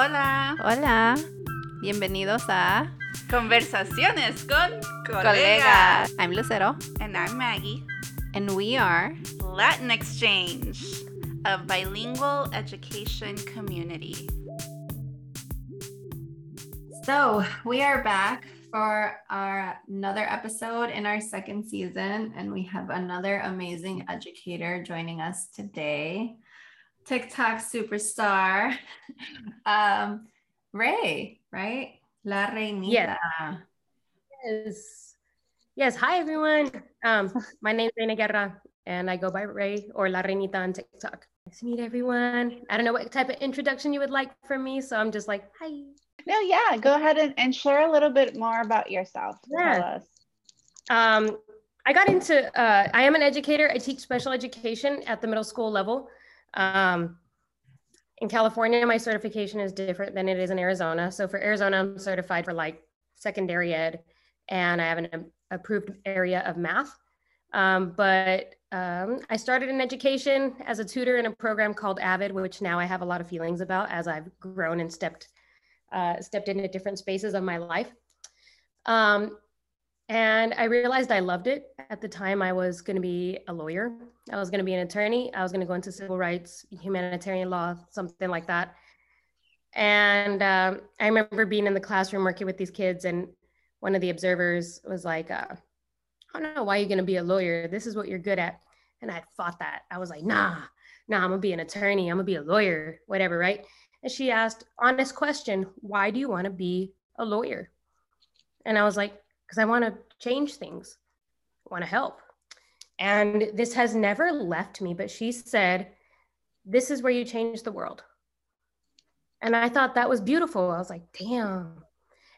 Hola. Hola. Bienvenidos a Conversaciones con Colegas. I'm Lucero. And I'm Maggie. And we are Latin Exchange, a bilingual education community. So we are back for our another episode in our second season, and we have another amazing educator joining us today. TikTok superstar, um, Ray, right? La Reinita. Yeah. Yes. Yes. Hi, everyone. Um, my name is Reina Guerra, and I go by Ray or La Reinita on TikTok. Nice to meet everyone. I don't know what type of introduction you would like from me, so I'm just like, hi. No, yeah, go ahead and, and share a little bit more about yourself. Yeah. Tell us. Um, I got into, uh, I am an educator. I teach special education at the middle school level. Um, in California, my certification is different than it is in Arizona. So for Arizona, I'm certified for like secondary ed, and I have an approved area of math. Um, but um, I started in education as a tutor in a program called AVID, which now I have a lot of feelings about as I've grown and stepped uh, stepped into different spaces of my life. Um, and I realized I loved it. At the time, I was going to be a lawyer. I was going to be an attorney. I was going to go into civil rights, humanitarian law, something like that. And um, I remember being in the classroom working with these kids, and one of the observers was like, uh, I don't know why you're going to be a lawyer. This is what you're good at. And I fought that. I was like, nah, nah, I'm going to be an attorney. I'm going to be a lawyer, whatever, right? And she asked, honest question, why do you want to be a lawyer? And I was like, because I want to change things, I want to help. And this has never left me, but she said, This is where you change the world. And I thought that was beautiful. I was like, damn.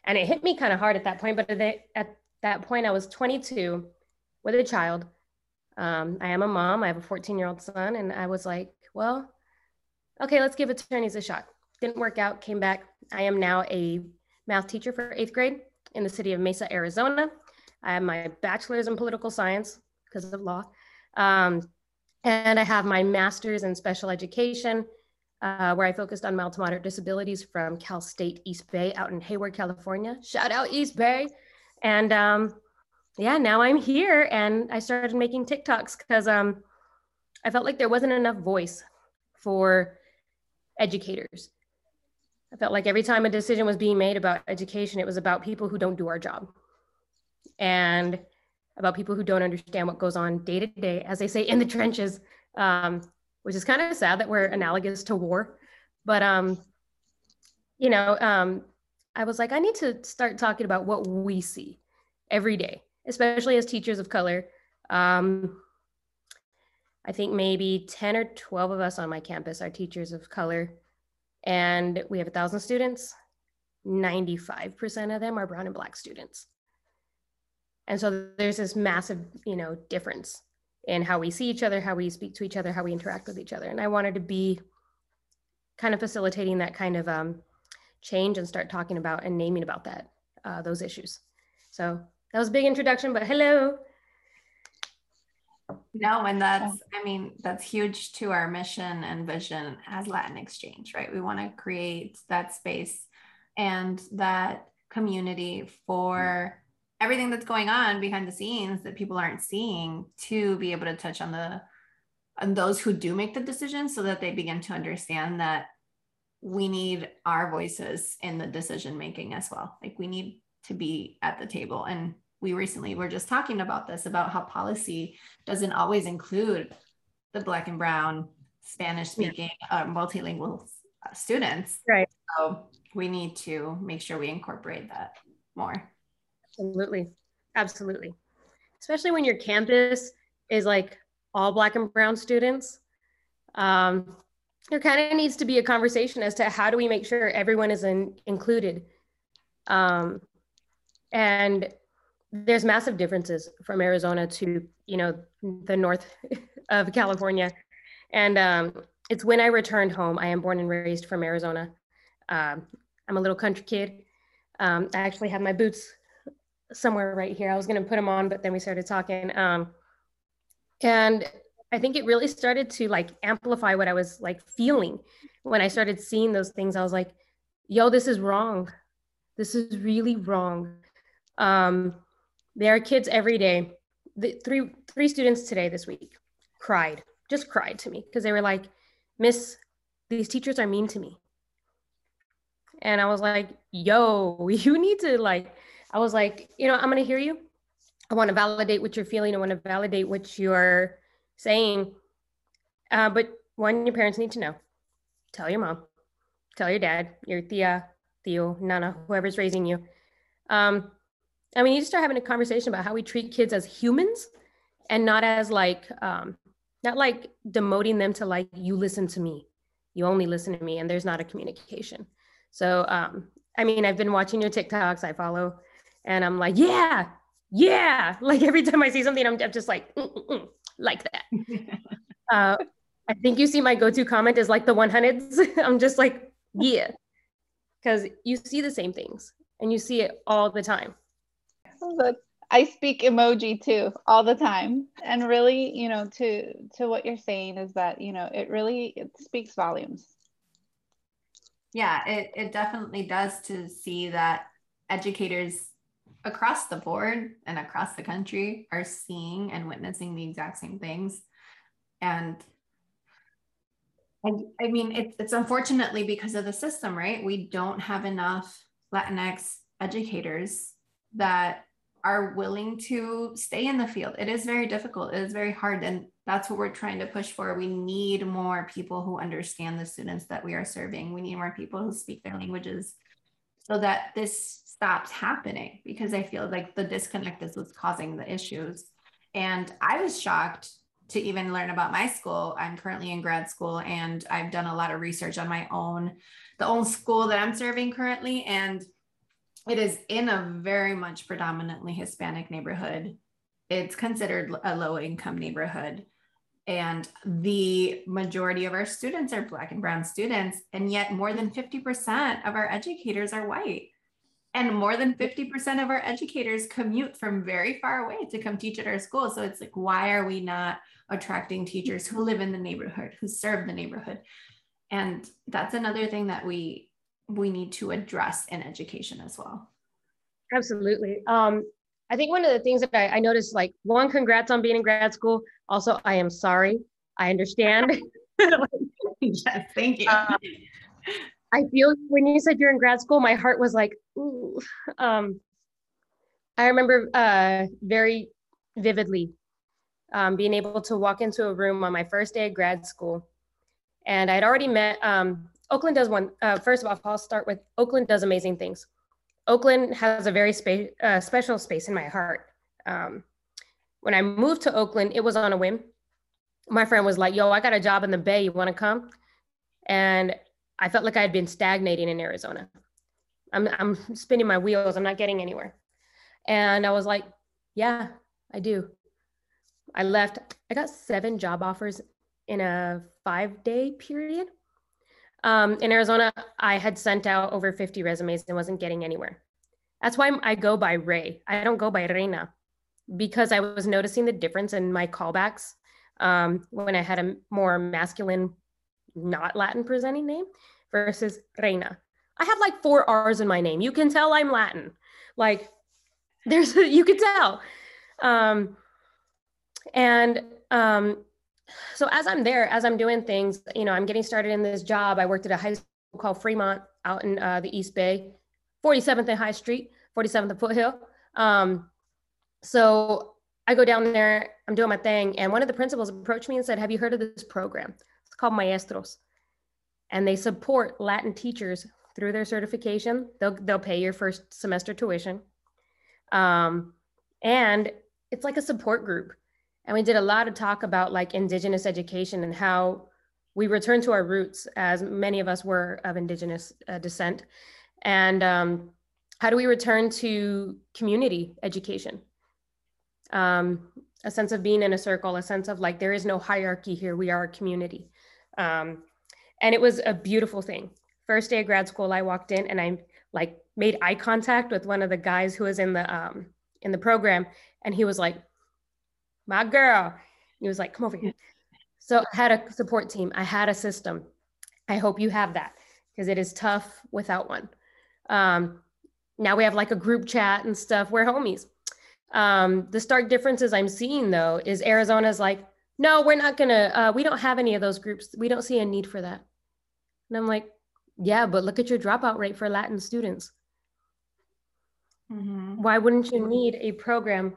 And it hit me kind of hard at that point. But at that point, I was 22 with a child. Um, I am a mom. I have a 14 year old son. And I was like, well, okay, let's give attorneys a shot. Didn't work out, came back. I am now a math teacher for eighth grade in the city of Mesa, Arizona. I have my bachelor's in political science because of law. Um, and I have my master's in special education, uh, where I focused on mild to moderate disabilities from Cal State East Bay out in Hayward, California. Shout out East Bay. And um, yeah, now I'm here and I started making TikToks because um, I felt like there wasn't enough voice for educators. I felt like every time a decision was being made about education, it was about people who don't do our job and about people who don't understand what goes on day to day, as they say, in the trenches, um, which is kind of sad that we're analogous to war. But, um, you know, um, I was like, I need to start talking about what we see every day, especially as teachers of color. Um, I think maybe 10 or 12 of us on my campus are teachers of color and we have a thousand students. 95% of them are brown and black students. And so there's this massive you know difference in how we see each other how we speak to each other how we interact with each other. And i wanted to be kind of facilitating that kind of um, change and start talking about and naming about that uh, those issues. So that was a big introduction but hello no, and that's, I mean, that's huge to our mission and vision as Latin Exchange, right? We want to create that space and that community for mm. everything that's going on behind the scenes that people aren't seeing to be able to touch on the on those who do make the decisions so that they begin to understand that we need our voices in the decision making as well. Like we need to be at the table and we recently were just talking about this about how policy doesn't always include the black and brown spanish speaking yeah. uh, multilingual students. Right. So we need to make sure we incorporate that more. Absolutely. Absolutely. Especially when your campus is like all black and brown students um, there kind of needs to be a conversation as to how do we make sure everyone is in, included. Um, and there's massive differences from Arizona to you know the north of California, and um, it's when I returned home. I am born and raised from Arizona. Um, I'm a little country kid. Um, I actually have my boots somewhere right here. I was gonna put them on, but then we started talking, um, and I think it really started to like amplify what I was like feeling when I started seeing those things. I was like, yo, this is wrong. This is really wrong. There are kids every day. The three three students today this week cried, just cried to me because they were like, Miss, these teachers are mean to me. And I was like, yo, you need to like, I was like, you know, I'm gonna hear you. I want to validate what you're feeling. I want to validate what you're saying. Uh, but one, your parents need to know. Tell your mom, tell your dad, your tia, tio, Nana, whoever's raising you. Um, and we need to start having a conversation about how we treat kids as humans and not as like, um, not like demoting them to like, you listen to me, you only listen to me, and there's not a communication. So, um, I mean, I've been watching your TikToks, I follow, and I'm like, yeah, yeah. Like every time I see something, I'm, I'm just like, mm, mm, mm, like that. uh, I think you see my go-to comment is like the 100s. I'm just like, yeah, because you see the same things and you see it all the time. But I speak emoji too all the time, and really, you know, to to what you're saying is that you know it really it speaks volumes. Yeah, it it definitely does to see that educators across the board and across the country are seeing and witnessing the exact same things. And I, I mean, it, it's unfortunately because of the system, right? We don't have enough Latinx educators that are willing to stay in the field. It is very difficult. It is very hard. And that's what we're trying to push for. We need more people who understand the students that we are serving. We need more people who speak their languages so that this stops happening because I feel like the disconnect is what's causing the issues. And I was shocked to even learn about my school. I'm currently in grad school and I've done a lot of research on my own, the own school that I'm serving currently. And it is in a very much predominantly Hispanic neighborhood. It's considered a low income neighborhood. And the majority of our students are Black and Brown students. And yet, more than 50% of our educators are white. And more than 50% of our educators commute from very far away to come teach at our school. So it's like, why are we not attracting teachers who live in the neighborhood, who serve the neighborhood? And that's another thing that we we need to address in education as well. Absolutely. Um, I think one of the things that I, I noticed, like one, congrats on being in grad school. Also, I am sorry. I understand. yes, thank you. Uh, I feel when you said you're in grad school, my heart was like, ooh. Um, I remember uh, very vividly um, being able to walk into a room on my first day of grad school. And I'd already met, um, Oakland does one, uh, first of all, I'll start with Oakland does amazing things. Oakland has a very spa- uh, special space in my heart. Um, when I moved to Oakland, it was on a whim. My friend was like, yo, I got a job in the Bay. You want to come? And I felt like I had been stagnating in Arizona. I'm, I'm spinning my wheels. I'm not getting anywhere. And I was like, yeah, I do. I left. I got seven job offers in a five day period. Um, in Arizona, I had sent out over 50 resumes and wasn't getting anywhere. That's why I go by Ray. I don't go by Reina because I was noticing the difference in my callbacks um, when I had a more masculine, not Latin presenting name versus Reina. I have like four R's in my name. You can tell I'm Latin. Like there's, you could tell. Um, and um, so as I'm there, as I'm doing things, you know, I'm getting started in this job. I worked at a high school called Fremont out in uh, the East Bay, 47th and High Street, 47th and Foothill. Um, so I go down there, I'm doing my thing, and one of the principals approached me and said, "Have you heard of this program? It's called Maestros." and they support Latin teachers through their certification. They'll they'll pay your first semester tuition, um, and it's like a support group. And we did a lot of talk about like Indigenous education and how we return to our roots, as many of us were of Indigenous uh, descent, and um, how do we return to community education? Um, a sense of being in a circle, a sense of like there is no hierarchy here. We are a community. Um, and it was a beautiful thing. First day of grad school, I walked in and I like made eye contact with one of the guys who was in the um, in the program, and he was like, "My girl." He was like, "Come over here." So I had a support team. I had a system. I hope you have that because it is tough without one. Um, now we have like a group chat and stuff. We're homies. Um, the stark differences I'm seeing though is Arizona's like, no, we're not gonna, uh, we don't have any of those groups. We don't see a need for that. And I'm like, yeah, but look at your dropout rate for Latin students. Mm-hmm. Why wouldn't you need a program?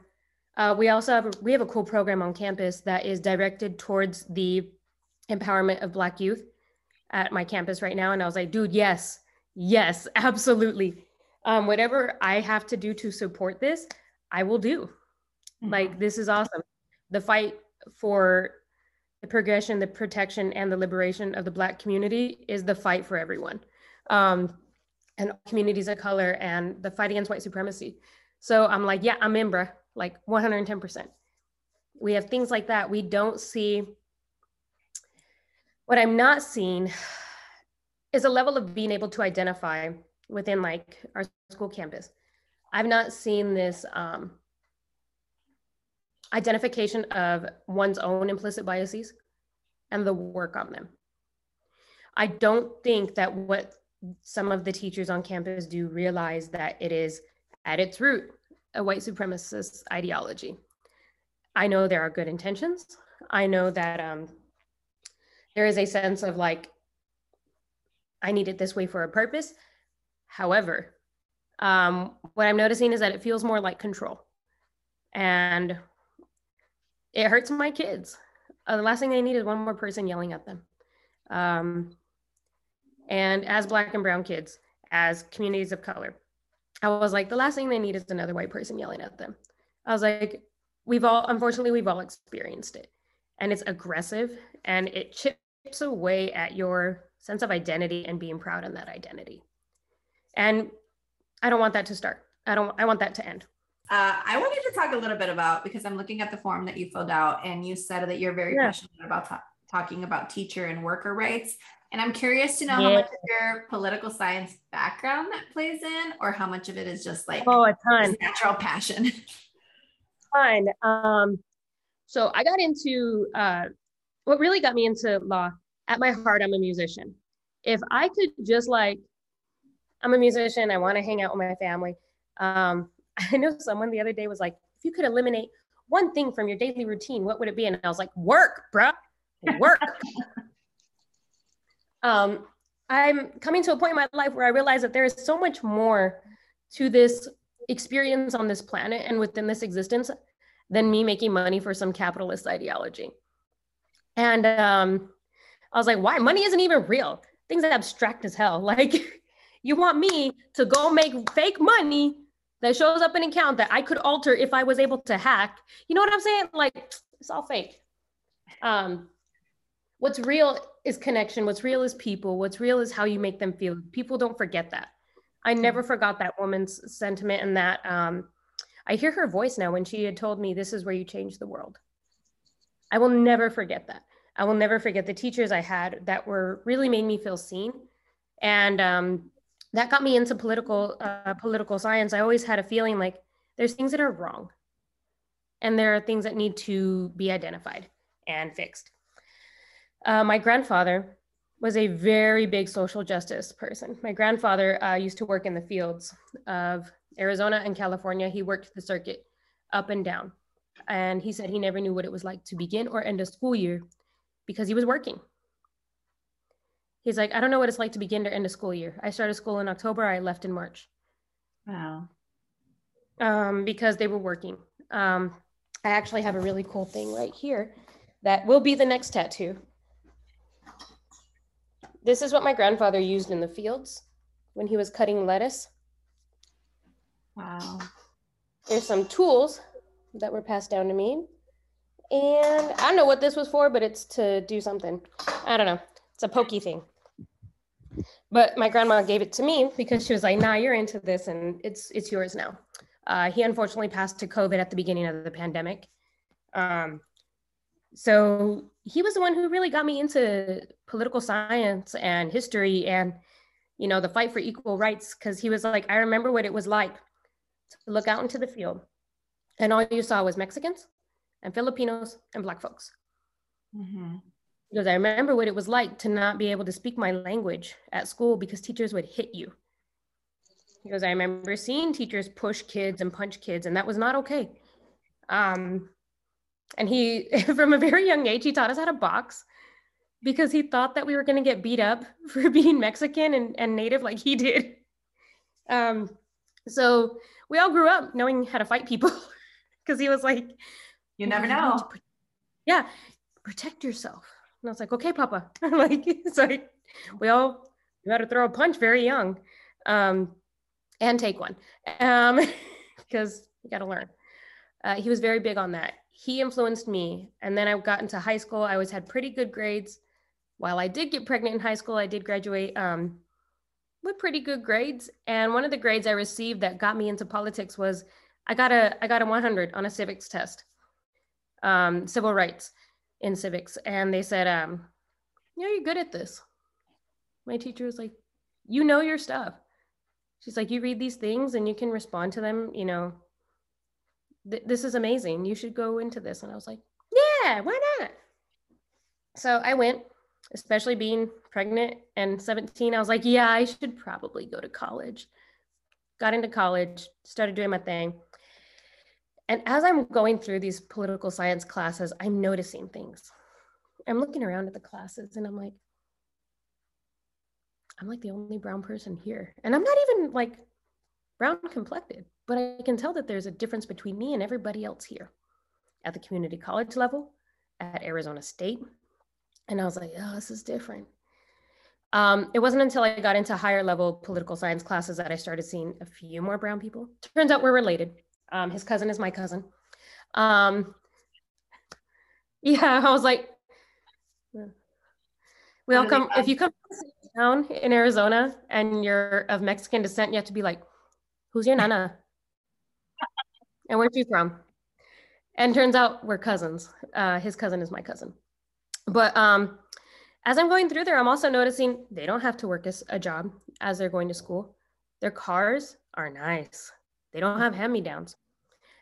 Uh, we also have a, we have a cool program on campus that is directed towards the empowerment of Black youth at my campus right now. And I was like, dude, yes, yes, absolutely. Um, whatever I have to do to support this, I will do. Like, this is awesome. The fight for the progression, the protection, and the liberation of the Black community is the fight for everyone. Um, and communities of color and the fight against white supremacy. So I'm like, yeah, I'm in, bruh, like 110%. We have things like that. We don't see, what I'm not seeing is a level of being able to identify within like our school campus. I've not seen this um, identification of one's own implicit biases and the work on them. I don't think that what some of the teachers on campus do realize that it is at its root a white supremacist ideology. I know there are good intentions. I know that um, there is a sense of like, I need it this way for a purpose. However, um, what I'm noticing is that it feels more like control. And it hurts my kids. Uh, the last thing they need is one more person yelling at them. Um, and as Black and Brown kids, as communities of color, I was like, the last thing they need is another white person yelling at them. I was like, we've all, unfortunately, we've all experienced it. And it's aggressive and it chips away at your sense of identity and being proud in that identity. And I don't want that to start. I don't, I want that to end. Uh, I wanted to talk a little bit about because I'm looking at the form that you filled out, and you said that you're very Yeah. passionate about ta- talking about teacher and worker rights. And I'm curious to know how much of your political science background that plays in, or how much of it is just like Oh, a ton. natural passion. fun. Um, so I got into uh, what really got me into law. At my heart, I'm a musician. If I could just like, I'm a musician. I want to hang out with my family. Um, I know someone the other day was like, if you could eliminate one thing from your daily routine, what would it be? And I was like, work, bruh, work. um, I'm coming to a point in my life where I realize that there is so much more to this experience on this planet and within this existence than me making money for some capitalist ideology. And um, I was like, why? Money isn't even real. Things abstract as hell. Like, you want me to go make fake money that shows up in an account that I could alter if I was able to hack. You know what I'm saying? Like, it's all fake. Um, what's real is connection. What's real is people. What's real is how you make them feel. People don't forget that. I never forgot that woman's sentiment and that um, I hear her voice now when she had told me, This is where you change the world. I will never forget that. I will never forget the teachers I had that were really made me feel seen. And um, that got me into political uh, political science. I always had a feeling like there's things that are wrong, and there are things that need to be identified and fixed. Uh, my grandfather was a very big social justice person. My grandfather uh, used to work in the fields of Arizona and California. He worked the circuit up and down. And he said he never knew what it was like to begin or end a school year because he was working. He's like, I don't know what it's like to begin or end a school year. I started school in October, I left in March Wow. um, because they were working. Um, I actually have a really cool thing right here that will be the next tattoo. This is what my grandfather used in the fields when he was cutting lettuce. Wow. There's some tools that were passed down to me. And I don't know what this was for, but it's to do something. I don't know. It's a pokey thing. But my grandma gave it to me because she was like, nah, you're into this and it's it's yours now. Uh, he unfortunately passed to COVID at the beginning of the pandemic. Um, so he was the one who really got me into political science and history and, you know, the fight for equal rights. Cause he was like, I remember what it was like to look out into the field and all you saw was Mexicans and Filipinos and Black folks. Mm-hmm. He goes, I remember what it was like to not be able to speak my language at school because teachers would hit you. He goes, I remember seeing teachers push kids and punch kids, and that was not okay. Um, and he, from a very young age, he taught us how to box because he thought that we were going to get beat up for being Mexican and, and native like he did. Um, so we all grew up knowing how to fight people because he was like, You never know. Yeah, protect yourself. And I was like, okay, Papa. like, it's like we all we had to throw a punch very young, um, and take one, um, because you got to learn. Uh, he was very big on that. He influenced me, and then I got into high school. I always had pretty good grades. While I did get pregnant in high school, I did graduate um, with pretty good grades. And one of the grades I received that got me into politics was I got a I got a 100 on a civics test, um, civil rights in civics, and they said, um, "Yeah, you're good at this." My teacher was like, "You know your stuff." She's like, "You read these things and you can respond to them. You know, th- this is amazing. You should go into this." And I was like, "Yeah, why not?" So I went, especially being pregnant and 17. I was like, "Yeah, I should probably go to college." Got into college, started doing my thing. And as I'm going through these political science classes, I'm noticing things. I'm looking around at the classes and I'm like, I'm like the only brown person here. And I'm not even like brown complected, but I can tell that there's a difference between me and everybody else here at the community college level, at Arizona State. And I was like, oh, this is different. Um, it wasn't until I got into higher level political science classes that I started seeing a few more brown people. Turns out we're related. Um, his cousin is my cousin. Um, yeah, I was like, we all What are they come, if you come down in Arizona and you're of Mexican descent, you have to be like, who's your nana? And where's you from? And turns out we're cousins. Uh, his cousin is my cousin. But um, as I'm going through there, I'm also noticing they don't have to work as a job as they're going to school. Their cars are nice. They don't have hand me downs.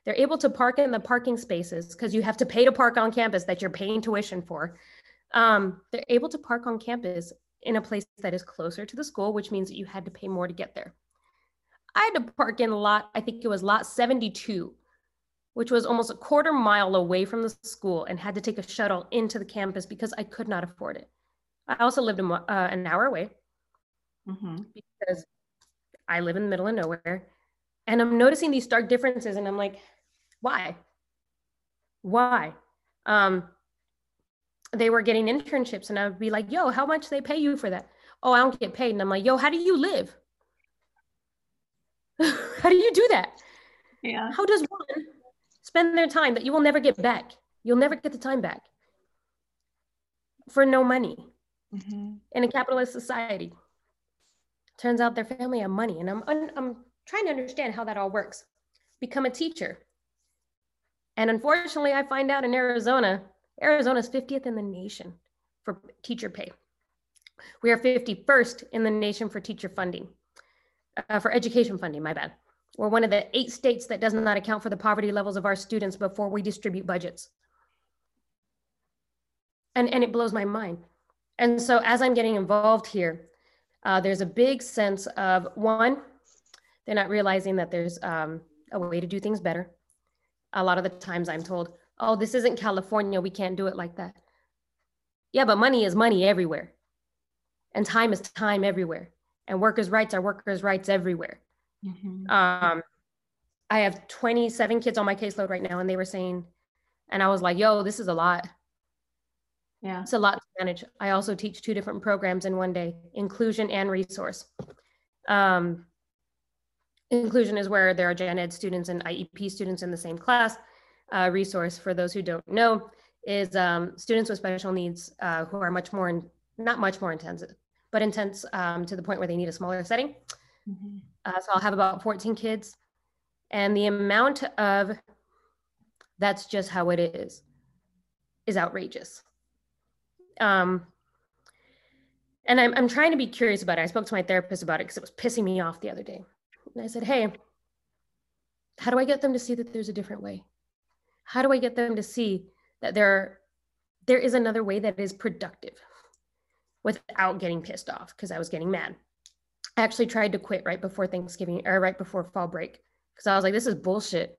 They're able to park in the parking spaces because you have to pay to park on campus that you're paying tuition for. Um, they're able to park on campus in a place that is closer to the school, which means that you had to pay more to get there. I had to park in lot, I think it was lot 72, which was almost a quarter mile away from the school and had to take a shuttle into the campus because I could not afford it. I also lived a, mo- uh, an hour away Mhm. because I live in the middle of nowhere. And I'm noticing these stark differences, and I'm like, why? Why? Um, they were getting internships, and I would be like, yo, how much they pay you for that? Oh, I don't get paid. And I'm like, yo, how do you live? How do you do that? Yeah. How does one spend their time that you will never get back? You'll never get the time back for no money Mhm. in a capitalist society. Turns out their family have money, and I'm I'm, I'm trying to understand how that all works. Become a teacher, and unfortunately, I find out in Arizona, Arizona's 50th in the nation for teacher pay. We are 51st in the nation for teacher funding, uh, for education funding. My bad. We're one of the eight states that does not account for the poverty levels of our students before we distribute budgets. And, and it blows my mind. And so as I'm getting involved here, uh, there's a big sense of one, they're not realizing that there's um, a way to do things better. A lot of the times I'm told, oh, this isn't California, we can't do it like that. Yeah, but money is money everywhere. And time is time everywhere. And workers' rights are workers' rights everywhere. Mhm. Um, I have 27 kids on my caseload right now, and they were saying, and I was like, yo, this is a lot. Yeah. It's a lot to manage. I also teach two different programs in one day inclusion and resource. Um, inclusion is where there are gen ed students and IEP students in the same class. Uh, resource, for those who don't know, is um, students with special needs uh, who are much more, in, not much more intensive, but intense um, to the point where they need a smaller setting. Mhm. Uh, so I'll have about 14 kids. And the amount of that's just how it is is outrageous. Um, and I'm, I'm trying to be curious about it. I spoke to my therapist about it because it was pissing me off the other day. And I said, hey, how do I get them to see that there's a different way? How do I get them to see that there there is another way that is productive without getting pissed off because I was getting mad. I actually tried to quit right before Thanksgiving or right before fall break because I was like, this is bullshit.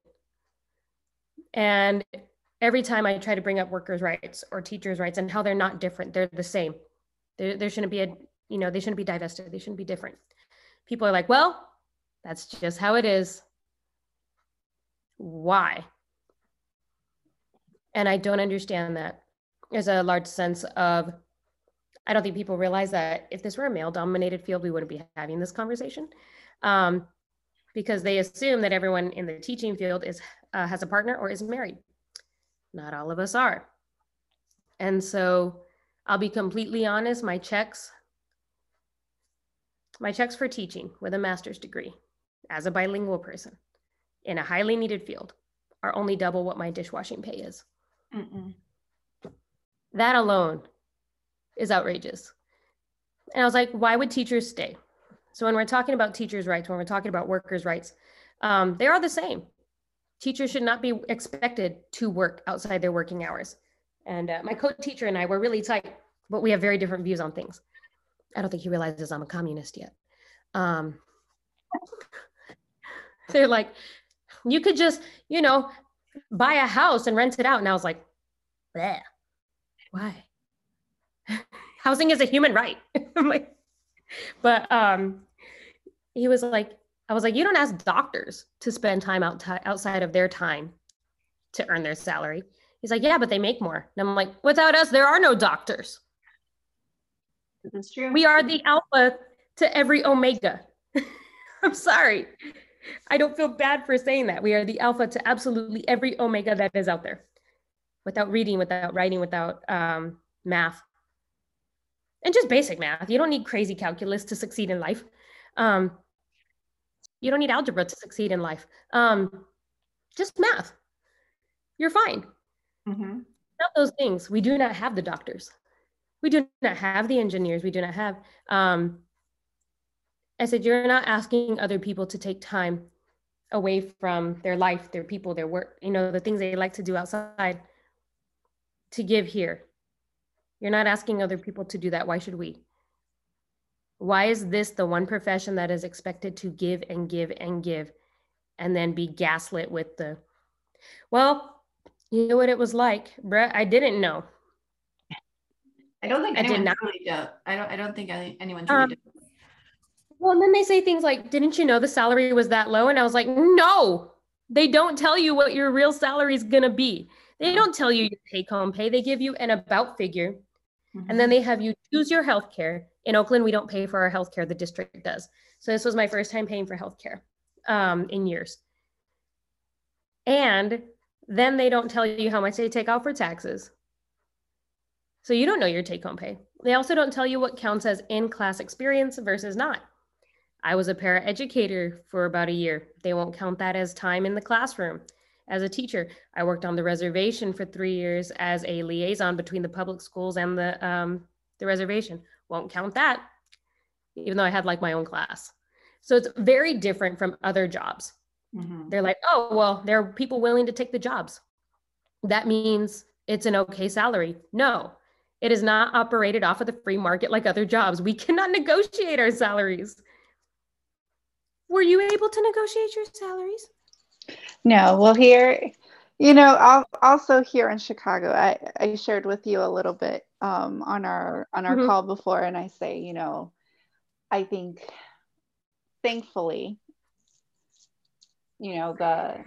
And every time I try to bring up workers' rights or teachers' rights and how they're not different, they're the same. There, there shouldn't be a, you know, they shouldn't be divested. They shouldn't be different. People are like, well, that's just how it is. Why? And I don't understand that. There's a large sense of, I don't think people realize that if this were a male dominated field, we wouldn't be having this conversation. Um, because they assume that everyone in the teaching field is uh, has a partner or is married. Not all of us are. And so I'll be completely honest, my checks my checks for teaching with a master's degree as a bilingual person in a highly needed field are only double what my dishwashing pay is. Mm-mm. That alone is outrageous. And I was like, why would teachers stay? So when we're talking about teachers' rights, when we're talking about workers' rights, um, they are the same. Teachers should not be expected to work outside their working hours. And uh, my co-teacher and I were really tight, but we have very different views on things. I don't think he realizes I'm a communist yet. Um, they're like, you could just, you know, buy a house and rent it out. And I was like, Bleh. why? Housing is a human right. Like, but um, he was like, I was like, you don't ask doctors to spend time out t- outside of their time to earn their salary. He's like, yeah, but they make more. And I'm like, without us, there are no doctors. That's true. We are the alpha to every omega. I'm sorry. I don't feel bad for saying that. We are the alpha to absolutely every omega that is out there without reading, without writing, without um, math and just basic math. You don't need crazy calculus to succeed in life. Um, you don't need algebra to succeed in life. Um, just math. You're fine. Mm-hmm. Not those things. We do not have the doctors. We do not have the engineers. We do not have. Um, I said, you're not asking other people to take time away from their life, their people, their work, you know, the things they like to do outside to give here. You're not asking other people to do that. Why should we? Why is this the one profession that is expected to give and give and give and then be gaslit with the, well, you know what it was like, Brett? I didn't know. I don't think I did not. Really do. I don't. I don't think anyone really um, did. Well, and then they say things like, "Didn't you know the salary was that low?" And I was like, "No, they don't tell you what your real salary is gonna be. They don't tell you your take home pay. They give you an about figure Mm-hmm. And then they have you choose your healthcare. In Oakland, we don't pay for our healthcare, the district does. So this was my first time paying for healthcare um, in years. And then they don't tell you how much they take out for taxes. So you don't know your take home pay. They also don't tell you what counts as in class experience versus not. I was a paraeducator for about a year. They won't count that as time in the classroom as a teacher. I worked on the reservation for three years as a liaison between the public schools and the um, the reservation. Won't count that, even though I had like my own class. So it's very different from other jobs. Mm-hmm. They're like, oh well, there are people willing to take the jobs. That means it's an okay salary. No, it is not operated off of the free market like other jobs. We cannot negotiate our salaries. Were you able to negotiate your salaries? No, well, here, you know, also here in Chicago, I, I shared with you a little bit um, on our on our mm-hmm. call before, and I say, you know, I think, thankfully, you know, the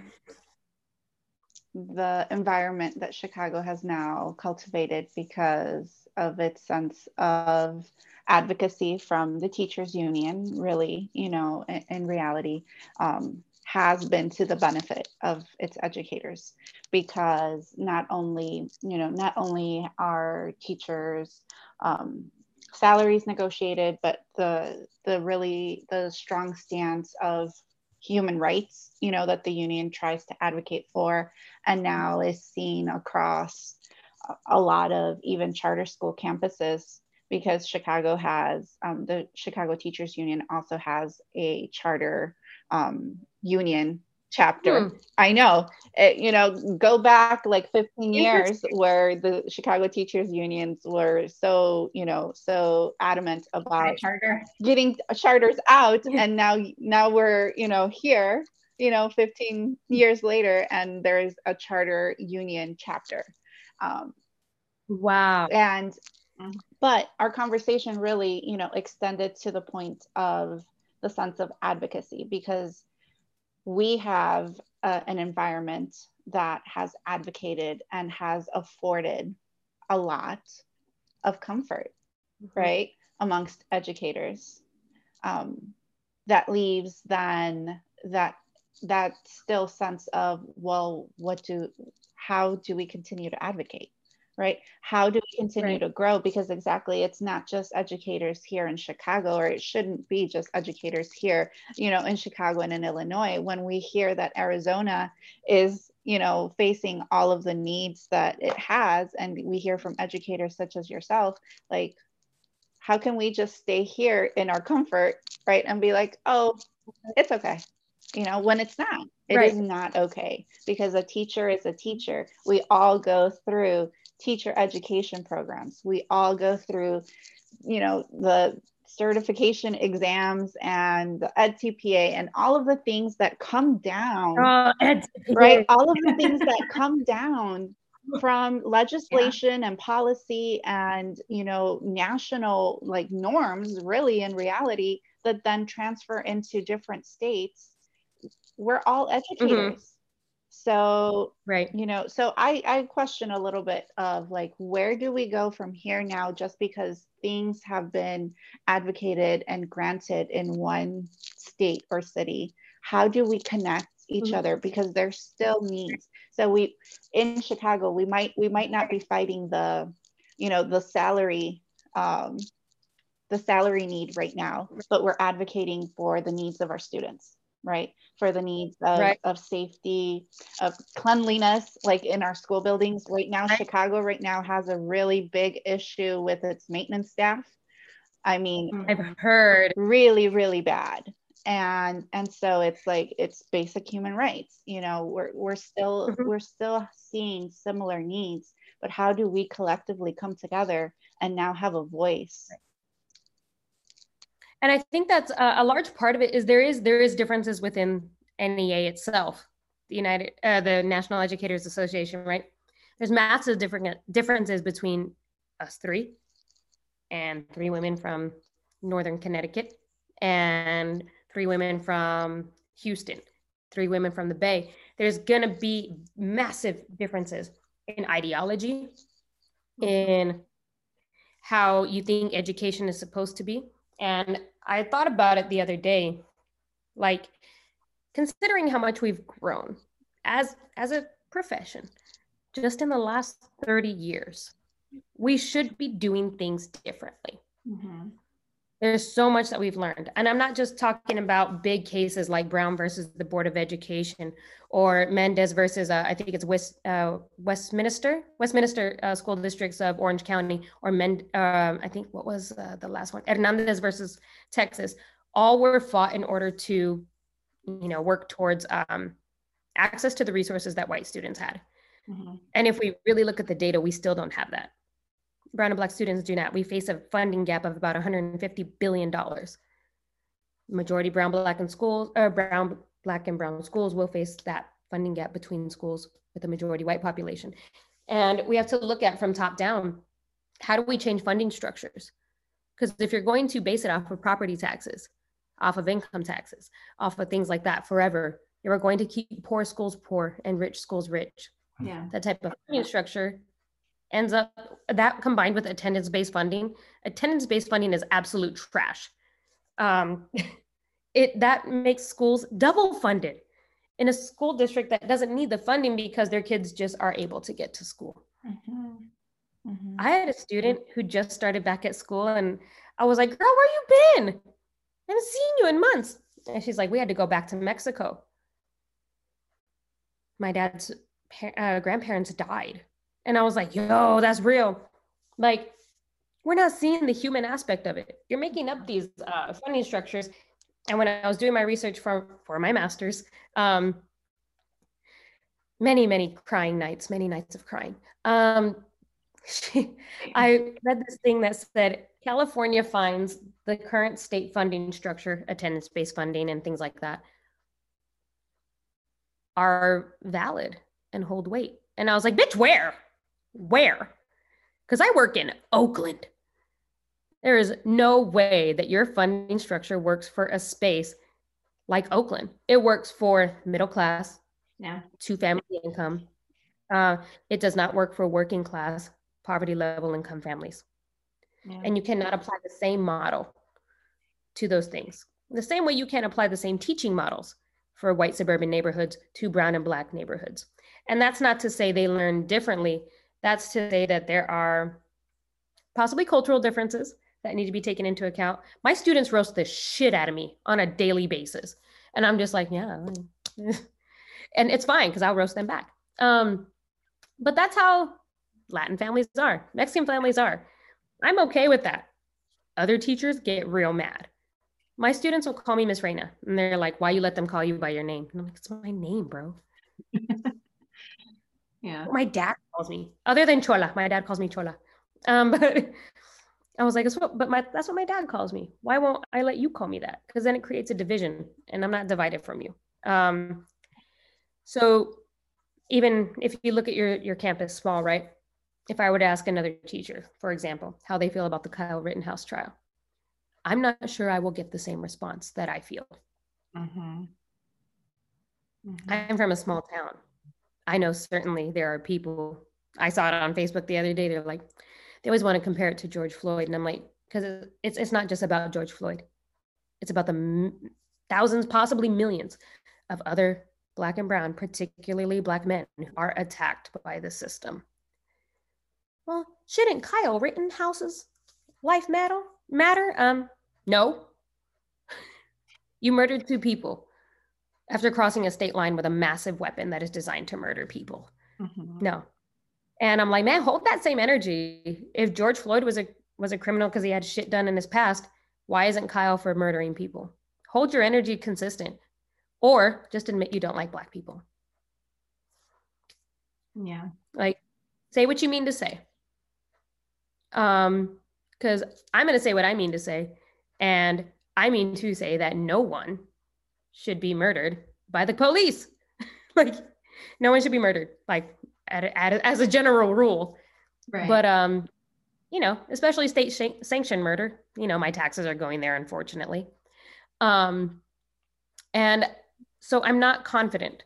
the environment that Chicago has now cultivated because of its sense of advocacy from the teachers union really you know in, in reality um, has been to the benefit of its educators because not only you know not only are teachers um, salaries negotiated but the the really the strong stance of human rights you know that the union tries to advocate for and now is seen across a lot of even charter school campuses because chicago has um, the chicago teachers union also has a charter um, union chapter. Hmm. I know. It, you know, go back like 15 years where the Chicago Teachers Unions were so, you know, so adamant about charter. getting charters out and now now we're, you know, here, you know, 15 years later and there's a charter union chapter. Um, Wow. and Mhm. but our conversation really you know extended to the point of the sense of advocacy because we have uh, an environment that has advocated and has afforded a lot of comfort right amongst educators um, that leaves then that that still sense of well what do how do we continue to advocate right? How do we continue Right. to grow? Because exactly it's not just educators here in chicago or it shouldn't be just educators here you know in chicago and in illinois. When we hear that arizona is you know facing all of the needs that it has and we hear from educators such as yourself like how can we just stay here in our comfort right? And be like oh it's okay you know when it's not It is Right. not okay. Because a teacher is a teacher. We all go through teacher education programs. We all go through you know the certification exams and the edtpa and all of the things that come down Oh, right? All of the things that come down from legislation and policy and you know national like norms really in reality that then transfer into different states we're all educators. So Right. you know so i i question a little bit of like where do we go from here now just because things have been advocated and granted in one state or city? How do we connect each Mhm. other? Because there's still needs. So we in chicago we might we might not be fighting the you know the salary um the salary need right now but we're advocating for the needs of our students right for the needs of, Right. of safety of cleanliness like in our school buildings right now Right. chicago right now has a really big issue with its maintenance staff i mean I've heard. really really bad and and so it's like it's basic human rights you know we're we're still Mhm. we're still seeing similar needs but how do we collectively come together and now have a voice And I think that's a, a large part of it is there is there is differences within NEA itself, the United uh, the National Educators Association, right? There's massive different differences between us three and three women from Northern Connecticut and three women from Houston, three women from the Bay. There's gonna be massive differences in ideology, in how you think education is supposed to be. And I thought about it the other day, like considering how much we've grown as as a profession just in the last 30 years, we should be doing things differently. Mhm. There's so much that we've learned. And I'm not just talking about big cases like Brown versus the Board of Education or Mendez versus, uh, I think it's West, uh, Westminster, Westminster uh, School Districts of Orange County, or Mend, um, I think what was uh, the last one? Hernandez versus Texas. All were fought in order to, you know, work towards um, access to the resources that white students had. Mhm. And if we really look at the data, we still don't have that. Brown and Black students do not. We face a funding gap of about 150 billion dollars. Majority Brown, Black, and schools, or Brown, Black, and Brown schools will face that funding gap between schools with a majority white population. And we have to look at from top down. How do we change funding structures? Because if you're going to base it off of property taxes, off of income taxes, off of things like that forever, you're going to keep poor schools poor and rich schools rich Yeah. that type of funding structure ends up that combined with attendance based funding attendance based funding is absolute trash. Um, it that makes schools double funded in a school district that doesn't need the funding because their kids just are able to get to school. Mhm. Mhm. i had a student who just started back at school and i was like girl where you been? I haven't seen you in months. And she's like we had to go back to mexico. My dad's uh, grandparents died and i was like yo that's real like we're not seeing the human aspect of it you're making up these uh, funding structures and when i was doing my research for for my master's um, many, many crying nights, many nights of crying. Um, I read this thing that said California finds the current state funding structure, attendance based funding, and things like that are valid and hold weight. And I was like, bitch, where? Where? Because I work in Oakland. There is no way that your funding structure works for a space like Oakland. It works for middle class, Yeah. two family income. Uh, it does not work for working class, poverty level income families. yeah. And you cannot apply the same model to those things. The same way you can't apply the same teaching models for white suburban neighborhoods to brown and black neighborhoods. And that's not to say they learn differently. That's to say that there are possibly cultural differences that need to be taken into account. My students roast the shit out of me on a daily basis. And I'm just like, yeah. and it's fine because I'll roast them back. Um, but that's how Latin families are, Mexican families are. I'm okay with that. Other teachers get real mad. My students will call me Miss Reina, and they're like, "Why you let them call you by your name?" And I'm like, "It's my name, bro." yeah. My dad calls me, other than Chola. My dad calls me Chola. Um, but I was like, "That's what," but my that's what my dad calls me. Why won't I let you call me that? Because then it creates a division, and I'm not divided from you. Um, so even if you look at your your campus small, right? If I were to ask another teacher, for example, how they feel about the Kyle Rittenhouse trial, I'm not sure I will get the same response that I feel. Mm-hmm. Mhm. I'm from a small town. I know certainly there are people. I saw it on Facebook the other day. They're like, they always want to compare it to George Floyd, and I'm like, because it's it's not just about George Floyd. It's about the thousands, possibly millions, of other black and brown, particularly black men, who are attacked by the system. Well, shouldn't Kyle Rittenhouse's life matter? Matter? Um, no. You murdered two people after crossing a state line with a massive weapon that is designed to murder people. Mhm. No. And I'm like, man, hold that same energy. If George Floyd was a was a criminal because he had shit done in his past, why isn't Kyle for murdering people? Hold your energy consistent. Or just admit you don't like black people. Yeah. Like say what you mean to say. Um, because I'm gonna say what I mean to say, and I mean to say that no one should be murdered by the police. like no one should be murdered, like at, a- at as a general rule. Right. But um, you know, especially state shan- sanctioned murder. You know, my taxes are going there, unfortunately. Um, and so I'm not confident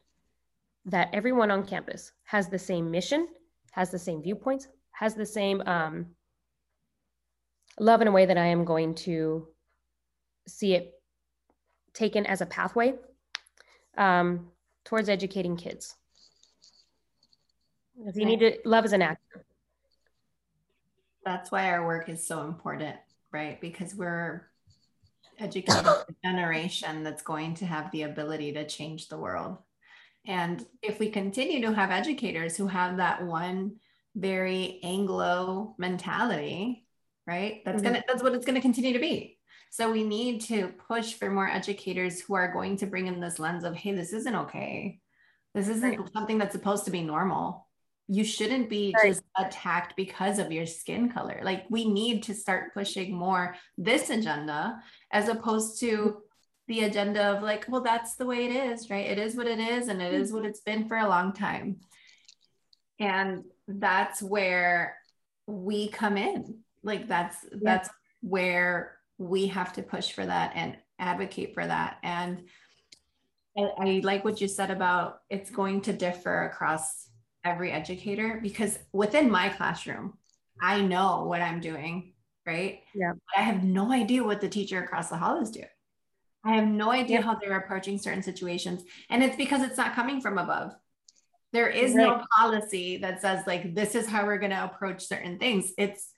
that everyone on campus has the same mission, has the same viewpoints, has the same um, love in a way that I am going to see it taken as a pathway um, towards educating kids. Because you need to love is an act. that's why our work is so important, right? Because we're educating a generation that's going to have the ability to change the world. And if we continue to have educators who have that one very Anglo mentality, right? That's Mhm. gonna that's what it's gonna continue to be. So we need to push for more educators who are going to bring in this lens of, hey, this isn't okay. This isn't Right. something that's supposed to be normal. You shouldn't be Right. just attacked because of your skin color. Like we need to start pushing more this agenda as opposed to mm-hmm. the agenda of like, well, that's the way it is, right? It is what it is, and it is what mm-hmm. it's been for a long time. And that's where we come in. Like that's that's where we have to push for that and advocate for that. And I, I like what you said about it's going to differ across every educator because within my classroom, I know what I'm doing, right? Yeah. But I have no idea what the teacher across the hall is doing. I have no idea Yep. how they're approaching certain situations. And it's because it's not coming from above. There is no policy that says, like, this is how we're going to approach certain things. It's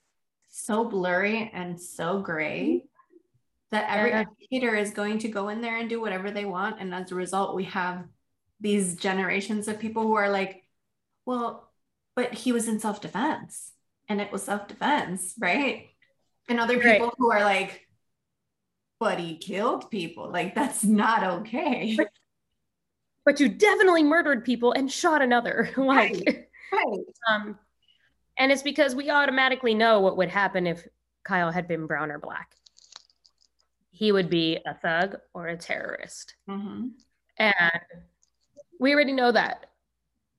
so blurry and so gray that every Yeah. educator is going to go in there and do whatever they want. And as a result, we have these generations of people who are like, well, but he was in self defense and it was self defense, right? And other Right. people who are like, but he killed people. Like, that's not okay. but you definitely murdered people and shot another. like, Right. Right. um, and it's because we automatically know what would happen if Kyle had been brown or black. He would be a thug or a terrorist. Mhm. And we already know that.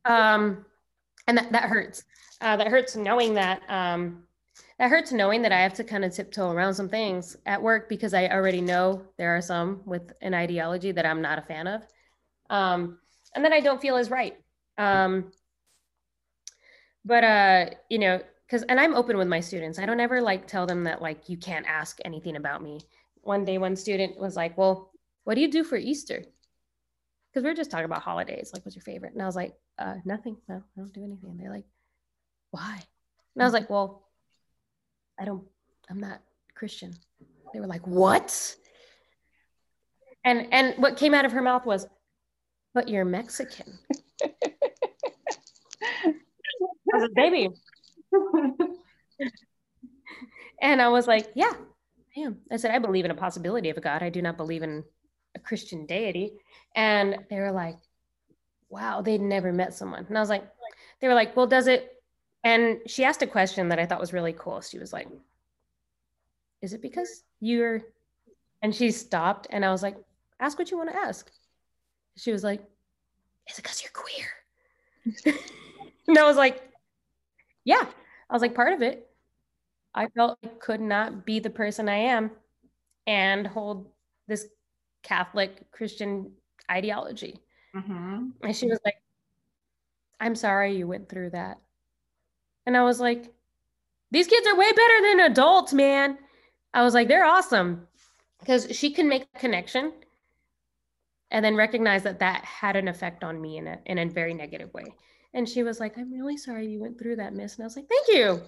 Um, and that, that hurts. Uh, that hurts knowing that. Um, that hurts knowing that I have to kind of tiptoe around some things at work because I already know there are some with an ideology that I'm not a fan of. Um, and that I don't feel is right. Um, but uh you know because and i'm open with my students i don't ever like tell them that like you can't ask anything about me one day one student was like well what do you do for easter? Because we were just talking about holidays like what's your favorite? And i was like uh nothing. No i don't do anything. And they're like why? And i was like well i don't i'm not christian. They were like what? And and what came out of her mouth was but you're mexican. I was like, baby. And I was like, yeah, I. I said, I believe in a possibility of a God. I do not believe in a Christian deity. And they were like, wow, they'd never met someone. And I was like, they were like, well, does it? And she asked a question that I thought was really cool. She was like, is it because you're, and she stopped and I was like, ask what you want to ask. She was like, is it because you're queer? and I was like, yeah. I was like, part of it. I felt I could not be the person I am and hold this Catholic Christian ideology. Mhm. And she was like, I'm sorry you went through that. And I was like, these kids are way better than adults, man. I was like, they're awesome because she can make a connection and then recognize that that had an effect on me in a, in a very negative way. And she was like, I'm really sorry you went through that, miss. And I was like, thank you.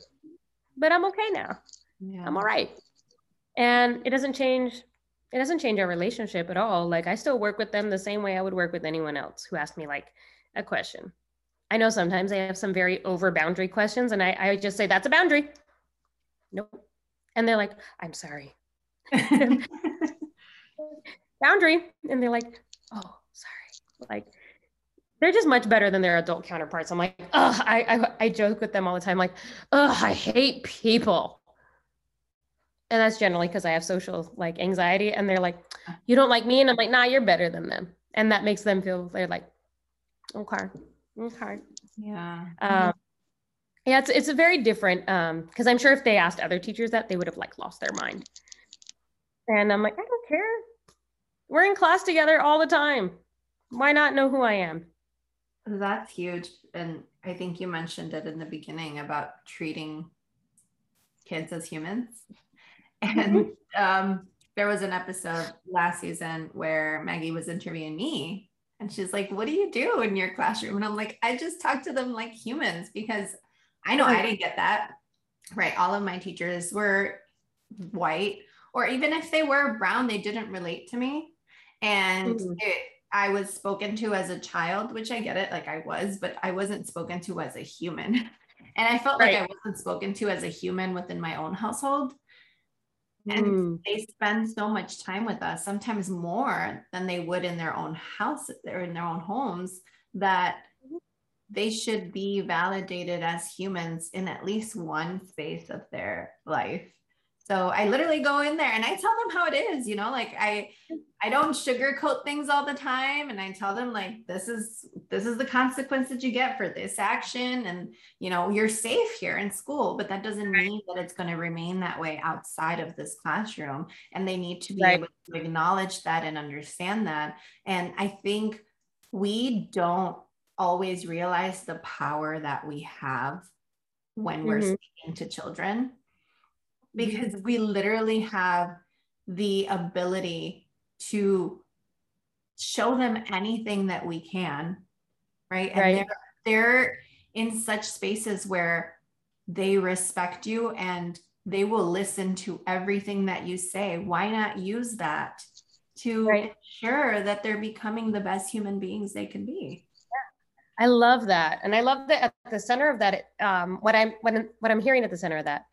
But I'm okay now. Yeah. I'm all right. And it doesn't change it doesn't change our relationship at all. Like I still work with them the same way I would work with anyone else who asked me like a question. I know sometimes they have some very over boundary questions and I, I just say that's a boundary. Nope. And they're like, I'm sorry. Boundary. And they're like, oh, sorry. Like they're just much better than their adult counterparts. I'm like, oh, I, I I joke with them all the time, like, oh, I hate people. And that's generally because I have social like anxiety. And they're like, you don't like me. And I'm like, nah, you're better than them. And that makes them feel they're like, okay, okay. yeah. Um, yeah, it's it's a very different um because I'm sure if they asked other teachers that they would have like lost their mind. And I'm like, I don't care. We're in class together all the time. Why not know who I am? That's huge. And I think you mentioned it in the beginning about treating kids as humans. And um, there was an episode last season where Maggie was interviewing me and she's like, What do you do in your classroom? And I'm like, I just talk to them like humans because I know I didn't get that. Right. All of my teachers were white, or even if they were brown, they didn't relate to me. And Mhm. it, I was spoken to as a child, which I get it, like I was, but I wasn't spoken to as a human. And I felt like I wasn't spoken to as a human within my own household. And Mm, they spend so much time with us, sometimes more than they would in their own house or in their own homes, that they should be validated as humans in at least one space of their life. So I literally go in there and I tell them how it is, you know, like I I don't sugarcoat things all the time. And I tell them like this is this is the consequence that you get for this action. And you know you're safe here in school but that doesn't mean that it's going to remain that way outside of this classroom. And they need to be Right. able to acknowledge that and understand that. And I think we don't always realize the power that we have when we're Mhm. speaking to children because we literally have the ability to show them anything that we can right and Right. they're they're in such spaces where they respect you and they will listen to everything that you say why not use that to Right. ensure that they're becoming the best human beings they can be I love that, and I love that at the center of that. Um, what I'm what what I'm hearing at the center of that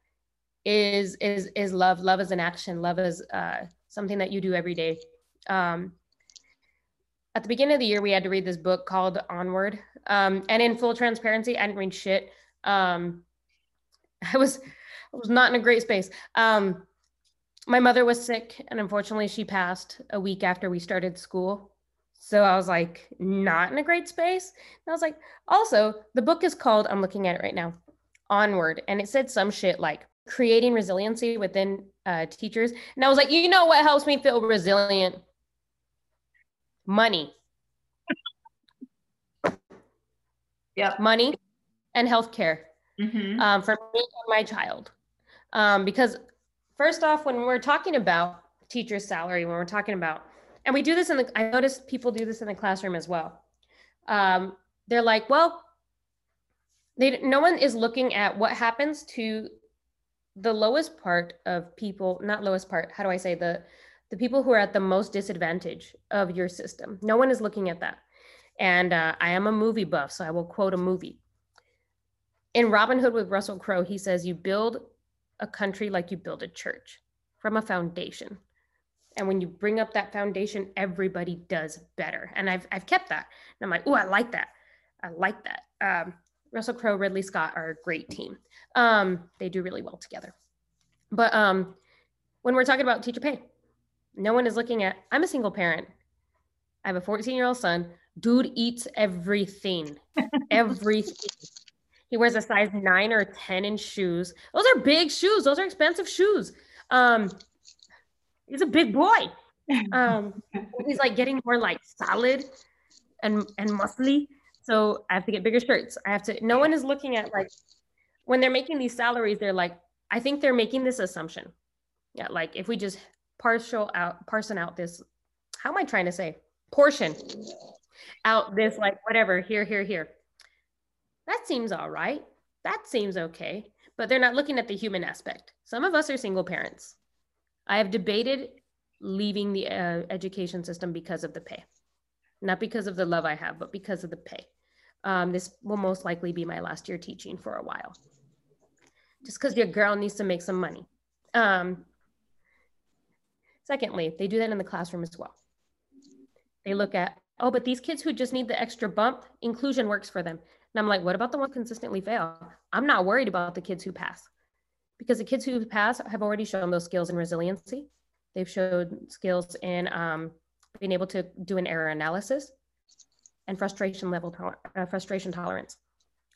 is is is love. Love is an action. Love is uh, something that you do every day. Um, at the beginning of the year, we had to read this book called Onward. Um, and in full transparency, I didn't read shit. Um, I was I was not in a great space. Um, my mother was sick, and unfortunately, she passed a week after we started school. So I was like, not in a great space. And I was like, also, the book is called, I'm looking at it right now, Onward. And it said some shit like creating resiliency within uh, teachers. And I was like, you know what helps me feel resilient? Money. Yep. Money and healthcare Mhm. um, for me and my child. Um, because first off, when we're talking about teacher's salary, when we're talking about, and we do this in the, I noticed people do this in the classroom as well. Um, they're like, well, they, no one is looking at what happens to the lowest part of people, not lowest part, how do I say the, the people who are at the most disadvantage of your system. No one is looking at that. And uh, I am a movie buff, so I will quote a movie in Robin Hood with Russell Crowe, he says, You build a country like you build a church from a foundation. And when you bring up that foundation, everybody does better. And I've, I've kept that. And I'm like, Oh, I like that. I like that. Um, Russell Crowe, Ridley Scott are a great team. Um, they do really well together. But um, when we're talking about teacher pay, no one is looking at, I'm a single parent. I have a 14 year old son. Dude eats everything, everything. He wears a size nine or 10 in shoes. Those are big shoes. Those are expensive shoes. Um, he's a big boy. Um, he's like getting more like solid and, and muscly. So I have to get bigger shirts. I have to, no one is looking at like, when they're making these salaries, they're like, I think they're making this assumption. Yeah. Like if we just partial out, parson out this, how am I trying to say? Portion out this, like whatever, here, here, here that seems all right. That seems okay. But they're not looking at the human aspect. Some of us are single parents. I have debated leaving the uh, education system because of the pay, not because of the love I have, but because of the pay. Um, this will most likely be my last year teaching for a while, just because your girl needs to make some money. Um, secondly, they do that in the classroom as well. They look at, oh, but these kids who just need the extra bump, inclusion works for them. And I'm like, what about the ones consistently fail? I'm not worried about the kids who pass because the kids who pass have already shown those skills in resiliency. They've showed skills in um, being able to do an error analysis and frustration level, to- uh, frustration tolerance.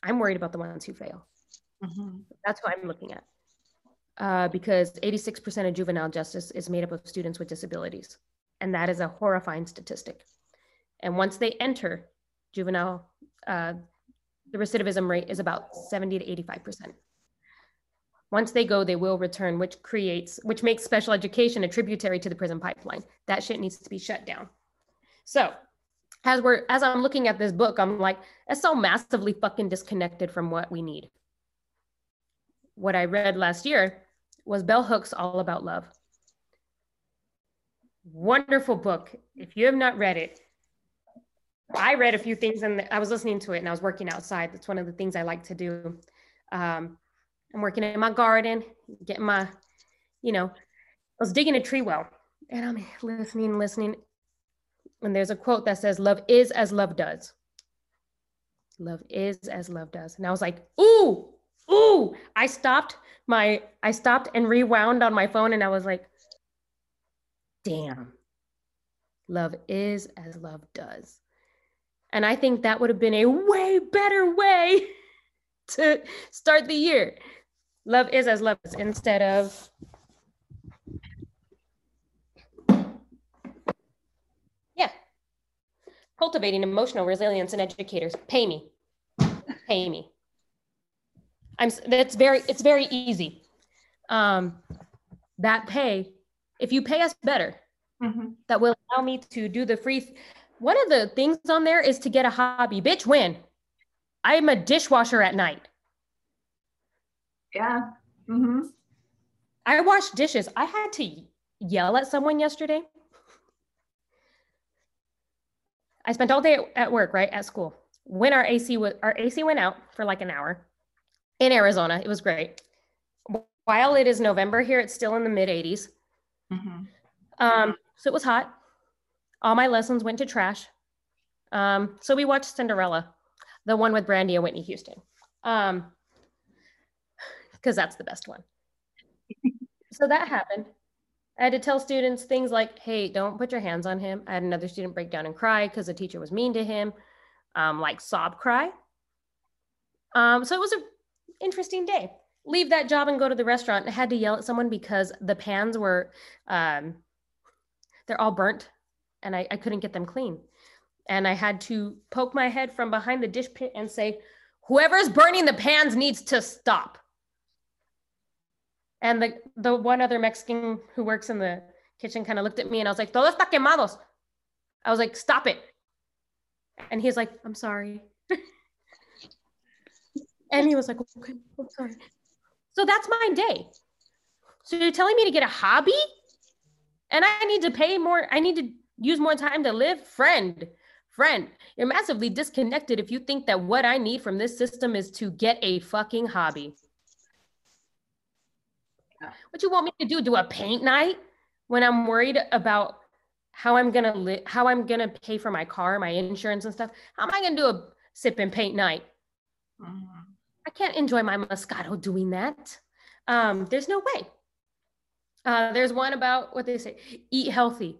I'm worried about the ones who fail. Mhm. That's what I'm looking at. Uh, because 86% of juvenile justice is made up of students with disabilities. And that is a horrifying statistic. And once they enter juvenile, uh, the recidivism rate is about 70 to 85%. Once they go, they will return, which creates, which makes special education a tributary to the prison pipeline. That shit needs to be shut down. So as we're as I'm looking at this book, I'm like, it's so massively fucking disconnected from what we need. What I read last year was Bell Hooks All About Love. Wonderful book. If you have not read it, I read a few things and I was listening to it and I was working outside. That's one of the things I like to do. Um, I'm working in my garden, getting my, you know, I was digging a tree well and I'm listening, listening. And there's a quote that says, Love is as love does. Love is as love does. And I was like, Ooh, ooh. I stopped my, I stopped and rewound on my phone and I was like, Damn. Love is as love does. And I think that would have been a way better way to start the year. Love is as love is instead of yeah. Cultivating emotional resilience in educators. Pay me. Pay me. I'm that's very it's very easy. Um that pay, if you pay us better, Mhm. that will allow me to do the free one of the things on there is to get a hobby. Bitch, when? I'm a dishwasher at night. Yeah. Mm-hmm. I wash dishes. I had to yell at someone yesterday. I spent all day at, at work, right? At school. When our AC was our AC went out for like an hour in Arizona. It was great. While it is November here, it's still in the mid 80s. hmm Um, so it was hot. All my lessons went to trash Um, so we watched Cinderella, the one with Brandy and Whitney Houston, because that's the best one. so that happened. I had to tell students things like, hey, don't put your hands on him. I had another student break down and cry because the teacher was mean to him, um, like sob cry. Um, so it was an interesting day. Leave that job and go to the restaurant. I had to yell at someone because the pans were, um, they're all burnt and I, I couldn't get them clean. And I had to poke my head from behind the dish pit and say, whoever's burning the pans needs to stop. And the, the one other Mexican who works in the kitchen kind of looked at me and I was like, todo está quemados. I was like, stop it. And he's like, I'm sorry. and he was like, okay, I'm sorry. So that's my day. So you're telling me to get a hobby? And I need to pay more, I need to use more time to live? Friend, friend, you're massively disconnected if you think that what I need from this system is to get a fucking hobby. What you want me to do? Do a paint night when I'm worried about how I'm gonna live, how I'm gonna pay for my car, my insurance and stuff. How am I gonna do a sip and paint night? Mm-hmm. I can't enjoy my Moscato doing that. Um, there's no way. Uh, there's one about what they say: eat healthy.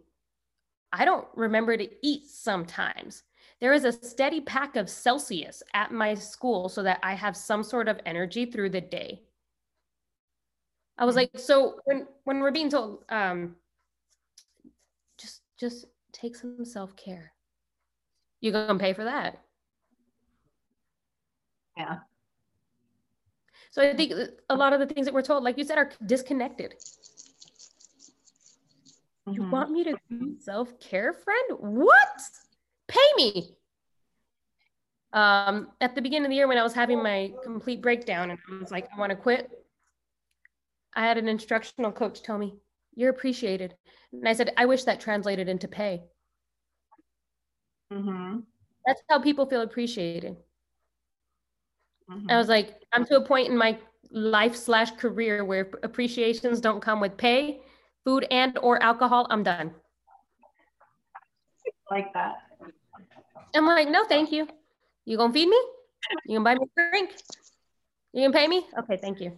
I don't remember to eat sometimes. There is a steady pack of Celsius at my school so that I have some sort of energy through the day. I was like, so when when we're being told, um, just just take some self care. You gonna pay for that? Yeah. So I think a lot of the things that we're told, like you said, are disconnected. Mm-hmm. You want me to do self care, friend? What? Pay me. Um, at the beginning of the year, when I was having my complete breakdown, and I was like, I want to quit I had an instructional coach tell me, You're appreciated. And I said, I wish that translated into pay. Mm-hmm. That's how people feel appreciated. Mm-hmm. I was like, I'm to a point in my life slash career where appreciations don't come with pay, food, and or alcohol. I'm done. Like that. I'm like, no, thank you. You gonna feed me? You gonna buy me a drink? You gonna pay me? Okay, thank you.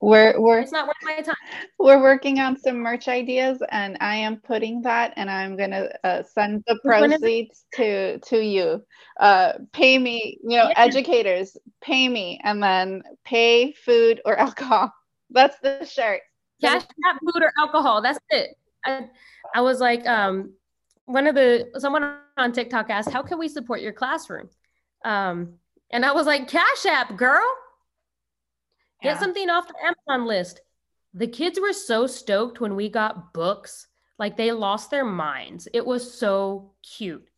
We're we're it's not worth my time. We're working on some merch ideas, and I am putting that, and I'm gonna uh, send the proceeds to to you. Uh, pay me, you know, yeah. educators, pay me, and then pay food or alcohol. That's the shirt. Cash not food or alcohol. That's it. I, I was like, um, one of the someone on TikTok asked, "How can we support your classroom?" Um, and I was like, "Cash App, girl." Get something off the Amazon list. The kids were so stoked when we got books. Like they lost their minds. It was so cute.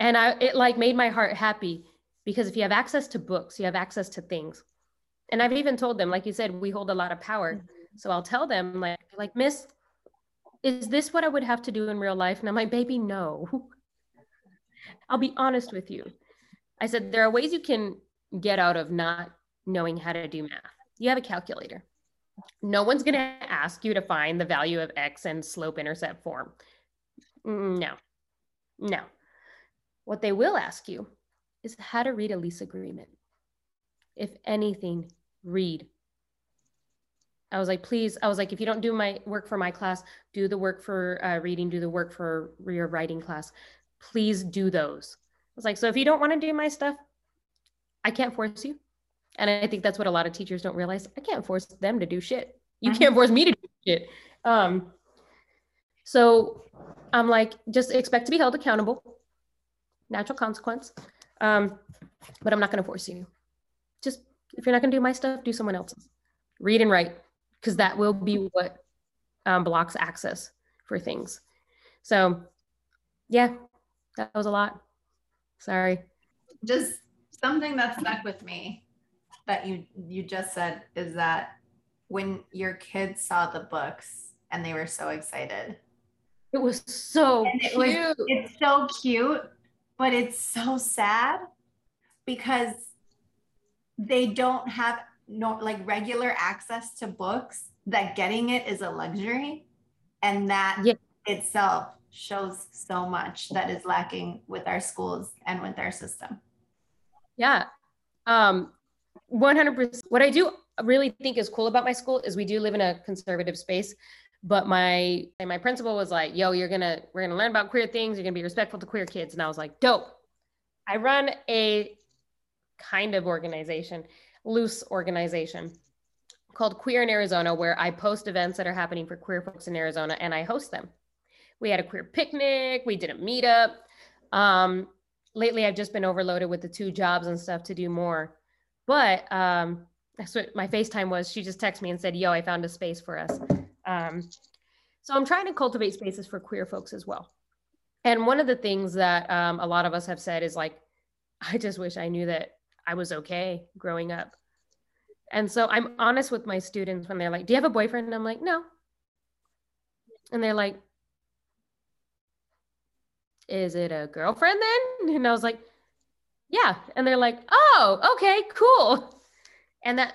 And I it like made my heart happy because if you have access to books, you have access to things. And I've even told them, like you said, we hold a lot of power. Mm-hmm. So I'll tell them, like, like, Miss, is this what I would have to do in real life? And I'm like, baby, no. I'll be honest with you. I said, there are ways you can get out of not knowing how to do math. You have a calculator. No one's going to ask you to find the value of x and slope intercept form. No, no. What they will ask you is how to read a lease agreement. If anything, read. I was like, please, I was like, if you don't do my work for my class, do the work for uh, reading, do the work for your writing class. Please do those. I was like, so if you don't want to do my stuff, I can't force you. And I think that's what a lot of teachers don't realize. I can't force them to do shit. You mm-hmm. can't force me to do shit. Um, so I'm like, just expect to be held accountable, natural consequence. Um, but I'm not going to force you. Just if you're not going to do my stuff, do someone else's. Read and write, because that will be what um, blocks access for things. So, yeah, that was a lot. Sorry. Just something that stuck with me that you you just said is that when your kids saw the books and they were so excited. It was so and it cute. Was, it's so cute, but it's so sad because they don't have no like regular access to books that getting it is a luxury and that yeah. itself shows so much that is lacking with our schools and with our system. Yeah. Um, 100%. What I do really think is cool about my school is we do live in a conservative space but my my principal was like yo you're gonna we're gonna learn about queer things. You're gonna be respectful to queer kids. And i was like dope. I run a kind of organization loose organization called queer in arizona where i post events that are happening for queer folks in arizona and i host them. We had a queer picnic. We did a meetup. Um, lately i've just been overloaded with the two jobs and stuff to do more but um, that's what my FaceTime was. She just texted me and said, Yo, I found a space for us. Um, so I'm trying to cultivate spaces for queer folks as well. And one of the things that um, a lot of us have said is like, I just wish I knew that I was okay growing up. And so I'm honest with my students when they're like, Do you have a boyfriend? And I'm like, No. And they're like, Is it a girlfriend then? And I was like, Yeah. And they're like, Oh, okay, cool. And that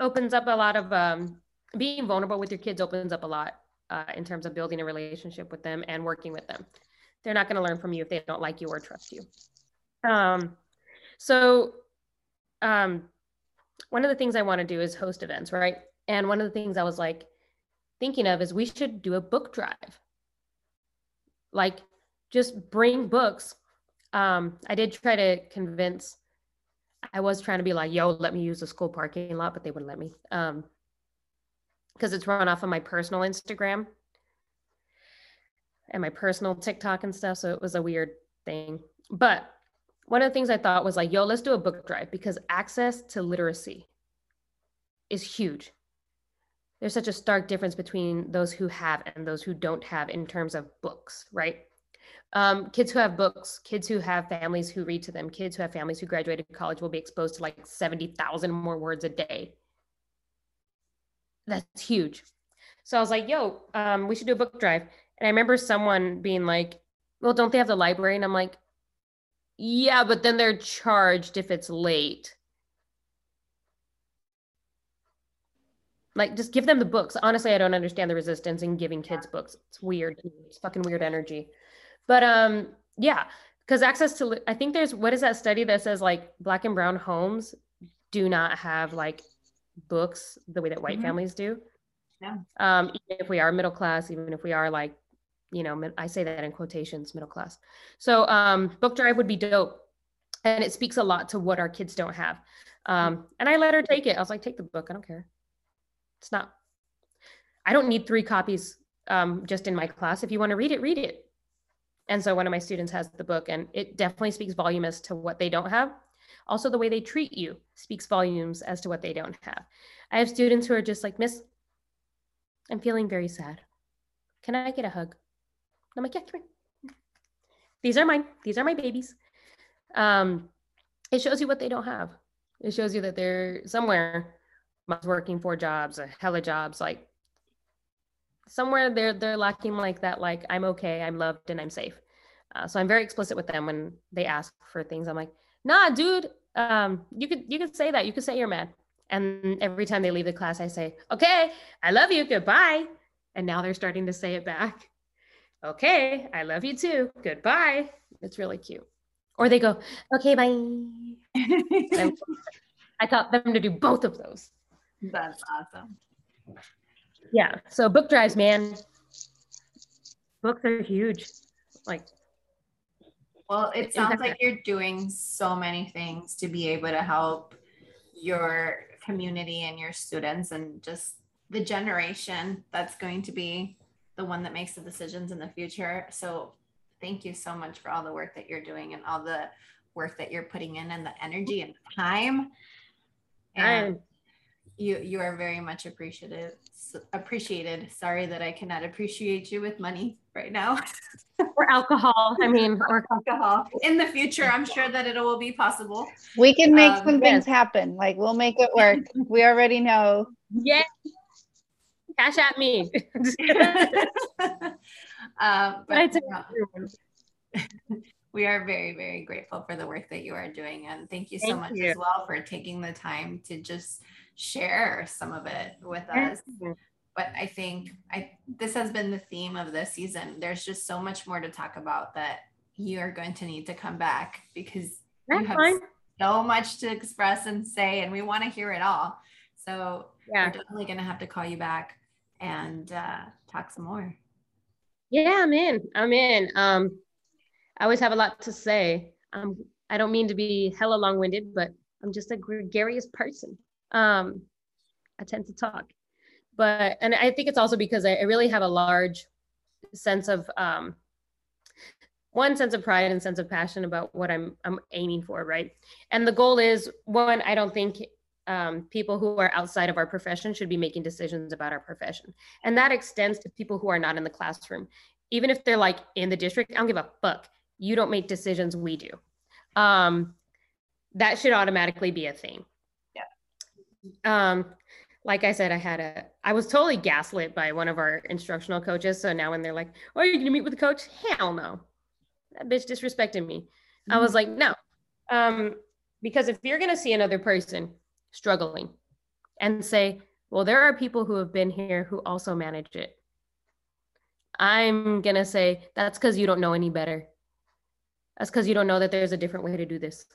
opens up a lot of um, being vulnerable with your kids opens up a lot uh, in terms of building a relationship with them and working with them. They're not going to learn from you if they don't like you or trust you. Um, so um, one of the things i want to do is host events right? And one of the things i was like thinking of is we should do a book drive. Like just bring books um, i did try to convince I was trying to be like, yo, let me use the school parking lot, but they wouldn't let me. Um, because it's run off of my personal Instagram and my personal TikTok and stuff. So it was a weird thing. But one of the things I thought was like, yo, let's do a book drive because access to literacy is huge. There's such a stark difference between those who have and those who don't have in terms of books, right? Um, kids who have books, kids who have families who read to them, kids who have families who graduated college will be exposed to like 70,000 more words a day. That's huge. So I was like, yo, um, we should do a book drive. And I remember someone being like, well, don't they have the library? And I'm like, yeah, but then they're charged if it's late. Like, just give them the books. Honestly, I don't understand the resistance in giving kids books. It's weird. It's fucking weird energy. But um, yeah, because access to I think there's what is that study that says like black and brown homes do not have like books the way that white mm-hmm. families do. Yeah. Um, even if we are middle class, even if we are like, you know, I say that in quotations, middle class. So um, book drive would be dope, and it speaks a lot to what our kids don't have. Um, and I let her take it. I was like, take the book. I don't care. It's not. I don't need three copies um, just in my class. If you want to read it, read it. And so one of my students has the book, and it definitely speaks volume as to what they don't have. Also, the way they treat you speaks volumes as to what they don't have. I have students who are just like, Miss, I'm feeling very sad. Can I get a hug? I'm like, yeah, come here. These are mine. These are my babies. Um, it shows you what they don't have. It shows you that they're somewhere working four jobs, a hella jobs, like somewhere they're they're lacking like that like i'm okay i'm loved and i'm safe. Uh, so i'm very explicit with them when they ask for things. I'm like nah dude um, you could you could say that. You could say you're mad. And every time they leave the class i say okay i love you goodbye. And now they're starting to say it back. Okay i love you too goodbye. It's really cute. Or they go okay bye. I taught them to do both of those. That's awesome yeah. So book drives, man. Books are huge. Like well, it sounds like you're doing so many things to be able to help your community and your students and just the generation that's going to be the one that makes the decisions in the future. So thank you so much for all the work that you're doing and all the work that you're putting in and the energy and time. And you you are very much appreciated appreciated. Sorry that i cannot appreciate you with money right now. Or alcohol i mean or alcohol. In the future i'm sure that it will be possible. We can make um, some things happen. Like we'll make it work. We already know. Yeah cash at me. Um, but, we are very very grateful for the work that you are doing and thank you so thank much you. as well for taking the time to just share some of it with us but I think I this has been the theme of this season. There's just so much more to talk about that you are going to need to come back because That's you have fine. so much to express and say, and we want to hear it all. So Yeah. we're definitely going to have to call you back and uh, talk some more. Yeah, I'm in. I'm in. Um, I always have a lot to say. Um, I don't mean to be hella long-winded, but I'm just a gregarious person. Um, I tend to talk, but and I think it's also because I, I really have a large sense of um, one sense of pride and sense of passion about what I'm I'm aiming for, right? And the goal is one. I don't think um, people who are outside of our profession should be making decisions about our profession, and that extends to people who are not in the classroom even if they're like in the district, I don't give a fuck. You don't make decisions, we do. Um, that should automatically be a thing. Um, like I said, I had a, I was totally gaslit by one of our instructional coaches. So now when they're like, "Oh, you're gonna meet with the coach?" Hell no, that bitch disrespected me. Mm-hmm. I was like, no, um, because if you're gonna see another person struggling, and say, well, there are people who have been here who also manage it I'm gonna say that's because you don't know any better. That's because you don't know that there's a different way to do this.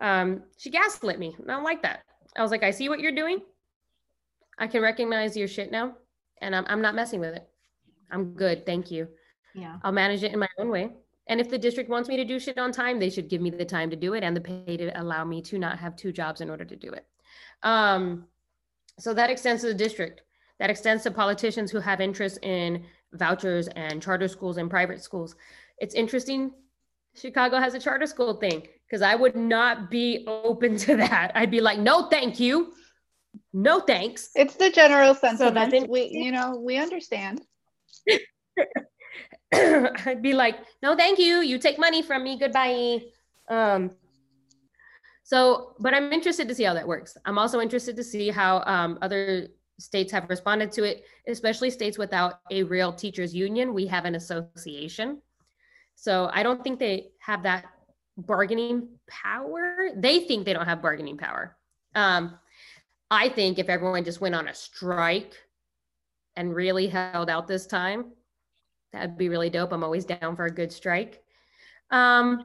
Um, she gaslit me. I don't like that. I was like, I see what you're doing. I can recognize your shit now, and I'm I'm not messing with it. I'm good, thank you. Yeah. I'll manage it in my own way. And if the district wants me to do shit on time, they should give me the time to do it and the pay to allow me to not have two jobs in order to do it. Um, so that extends to the district. That extends to politicians who have interest in vouchers and charter schools and private schools. It's interesting. Chicago has a charter school thing because I would not be open to that. I'd be like, no, thank you. No thanks. It's the general sentiment. So we, you know, we understand. I'd be like, no, thank you. You take money from me. Goodbye. Um, so, but I'm interested to see how that works. I'm also interested to see how um, other states have responded to it, especially states without a real teachers union. We have an association. So I don't think they have that bargaining power. They think they don't have bargaining power. Um, I think if everyone just went on a strike and really held out this time, that'd be really dope. I'm always down for a good strike. Um,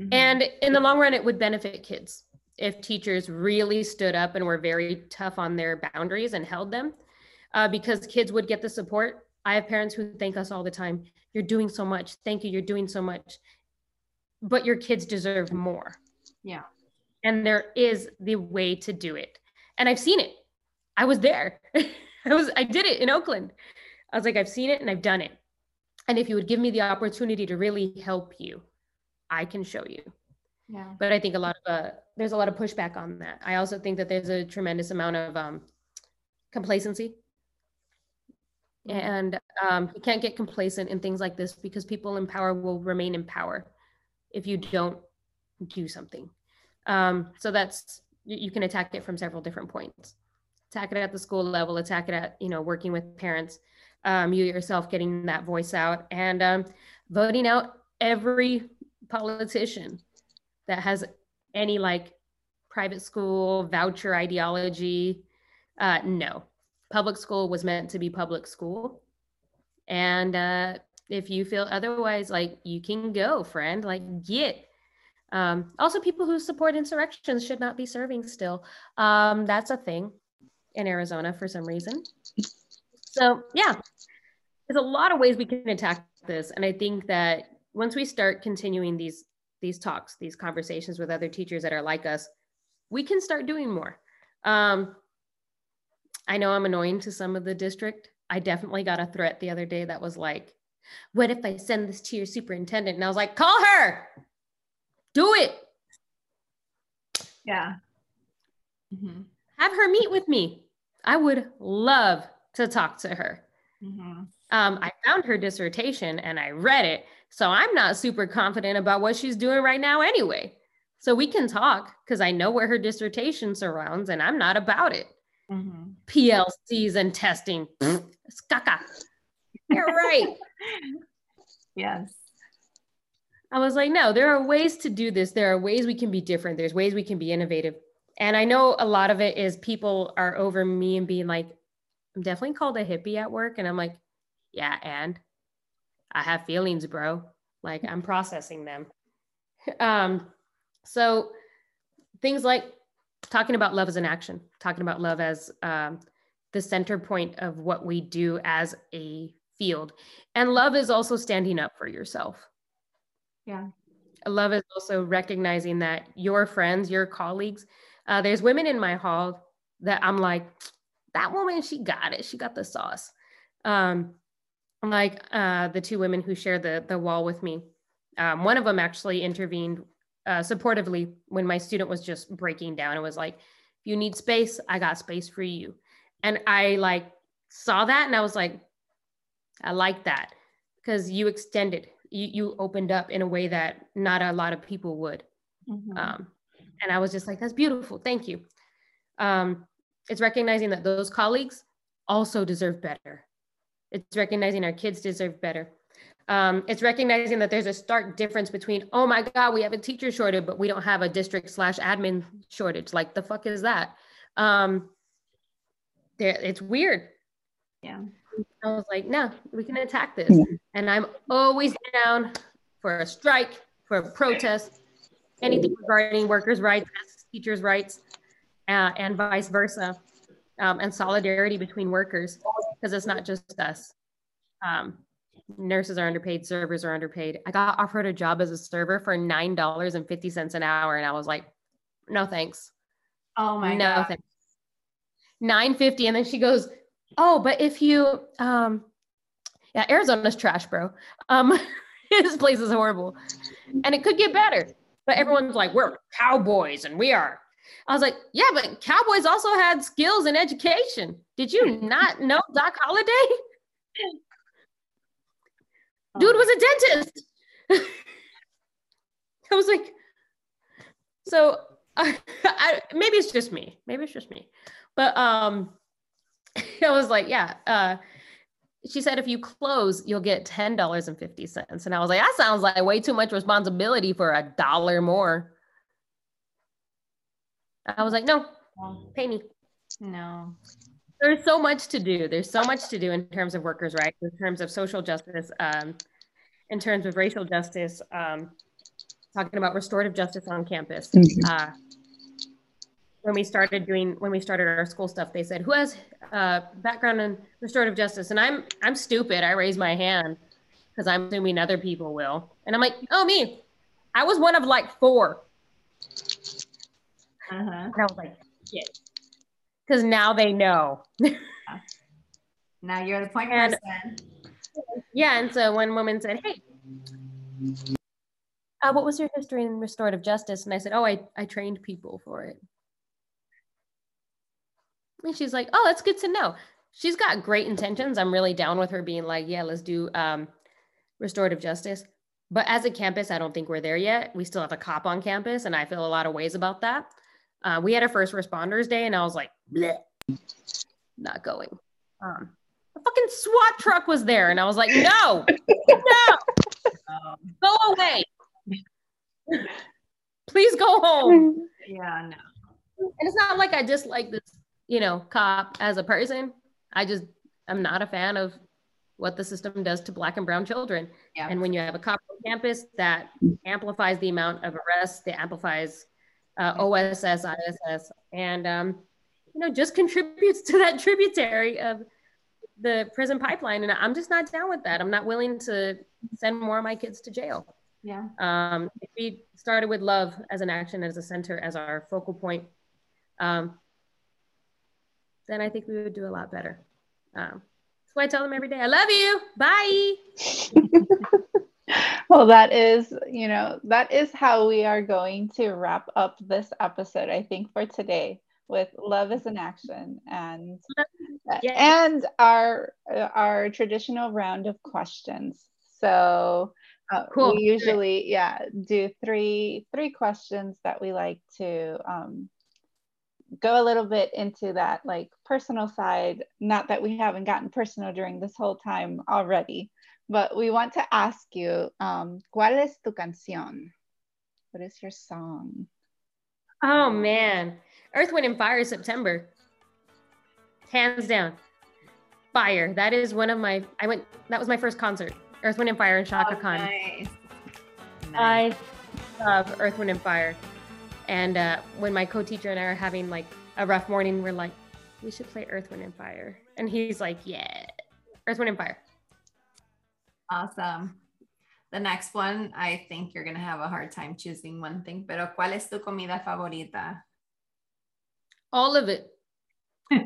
mm-hmm. And in the long run, it would benefit kids if teachers really stood up and were very tough on their boundaries and held them uh, because kids would get the support. I have parents who thank us all the time. You're doing so much. Thank you. You're doing so much. But your kids deserve more. Yeah. And there is the way to do it. And I've seen it. I was there. I was I did it in Oakland. I was like I've seen it and I've done it. And if you would give me the opportunity to really help you, I can show you. Yeah. But I think a lot of uh, there's a lot of pushback on that. I also think that there's a tremendous amount of um, complacency, mm-hmm. and um, you can't get complacent in things like this because people in power will remain in power if you don't do something. Um, so that's you can attack it from several different points. Attack it at the school level. Attack it at you know working with parents. Um, you yourself getting that voice out and um, voting out every politician that has any like private school voucher ideology. Uh, no, public school was meant to be public school. And uh, if you feel otherwise, like you can go, friend, like get. Um, also, people who support insurrections should not be serving still. Um, that's a thing in Arizona for some reason. So, yeah, there's a lot of ways we can attack this. And I think that once we start continuing these these talks, these conversations with other teachers that are like us, we can start doing more. Um, I know I'm annoying to some of the district. I definitely got a threat the other day that was like, what if I send this to your superintendent? And I was like, call her, do it. Yeah. Mm-hmm. Have her meet with me. I would love to talk to her. Mm-hmm. Um, I found her dissertation and I read it. So I'm not super confident about what she's doing right now anyway. So we can talk because I know where her dissertation surrounds and I'm not about it. Mm-hmm. PLCs and testing. Skaka. You're right. Yes. I was like, no, there are ways to do this. There are ways we can be different. There's ways we can be innovative. And I know a lot of it is people are over me and being like, I'm definitely called a hippie at work. And I'm like, yeah, and I have feelings, bro. Like I'm processing them. um, so things like talking about love as an action, talking about love as um, the center point of what we do as a field. And love is also standing up for yourself. Yeah. Love is also recognizing that your friends, your colleagues, uh, there's women in my hall that I'm like, that woman, she got it. She got the sauce. Um, like uh, the two women who shared the, the wall with me. Um, one of them actually intervened uh, supportively when my student was just breaking down. It was like, if you need space, I got space for you. And I like saw that and I was like, I like that because you extended, you, you opened up in a way that not a lot of people would. Mm-hmm. Um, and I was just like, that's beautiful. Thank you. Um, it's recognizing that those colleagues also deserve better. It's recognizing our kids deserve better. Um, it's recognizing that there's a stark difference between, oh my God, we have a teacher shortage, but we don't have a district slash admin shortage. Like the fuck is that? Um, it's weird. Yeah. I was like, no, we can attack this. Yeah. And I'm always down for a strike, for a protest, anything regarding workers' rights, teachers' rights, uh, and vice versa, um, and solidarity between workers, because it's not just us. Um, nurses are underpaid, servers are underpaid. I got offered a job as a server for nine dollars and fifty cents an hour, and I was like, no thanks. Oh my no god. thanks. 950 and then she goes oh but if you um yeah arizona's trash bro. Um this place is horrible. And it could get better but everyone's like we're cowboys and we are. I was like yeah but cowboys also had skills and education. Did you not know doc holliday? Dude was a dentist. I was like so uh, I, maybe it's just me. Maybe it's just me. But um, I was like, yeah. Uh, she said if you close, you'll get ten dollars and fifty cents, and I was like, that sounds like way too much responsibility for a dollar more. I was like, no, pay me. No. There's so much to do. There's so much to do in terms of workers' rights, in terms of social justice, um, in terms of racial justice, um, talking about restorative justice on campus. Mm-hmm. Uh, when we started doing when we started our school stuff they said who has uh, background in restorative justice? And i'm i'm stupid. I raise my hand because i'm assuming other people will. And i'm like oh me. I was one of like 4 uh-huh. and i was like shit. Because now they know. Now you're the point and, person. Yeah and so one woman said hey uh, what was your history in restorative justice? And i said oh i, I trained people for it and she's like, oh, that's good to know. She's got great intentions. I'm really down with her being like, yeah, let's do um, restorative justice. But as a campus, I don't think we're there yet. We still have a cop on campus, and I feel a lot of ways about that. Uh, we had a first responders day, and I was like, Bleh, not going. Um, a fucking SWAT truck was there, and I was like, no, no, go away. Please go home. Yeah, no. And it's not like I dislike this you know, cop as a person. I just I'm not a fan of what the system does to black and brown children. Yeah. And when you have a cop on campus that amplifies the amount of arrests, that amplifies uh, OSS, ISS, and um, you know, just contributes to that tributary of the prison pipeline. And I'm just not down with that. I'm not willing to send more of my kids to jail. Yeah. Um, if we started with love as an action, as a center, as our focal point, um, then I think we would do a lot better. Um, that's why I tell them every day, I love you. Bye. well, that is, you know, that is how we are going to wrap up this episode, I think, for today with love is an action and yeah. and our our traditional round of questions. So uh, cool. we usually yeah do three three questions that we like to um, go a little bit into that like personal side not that we haven't gotten personal during this whole time already but we want to ask you um, cuál es tu canción what is your song oh man earth wind and fire september hands down Fire. That is one of my. I went. That was my first concert. Earth, Wind, and Fire in Chaka Oh, Khan. nice. I love Earth, Wind, and Fire. And uh, when my co-teacher and I are having like a rough morning, we're like, we should play Earth, Wind, and Fire. And he's like, yeah, Earth, Wind, and Fire. Awesome. The next one, I think you're gonna have a hard time choosing one thing. Pero ¿cuál es tu comida favorita? All of it.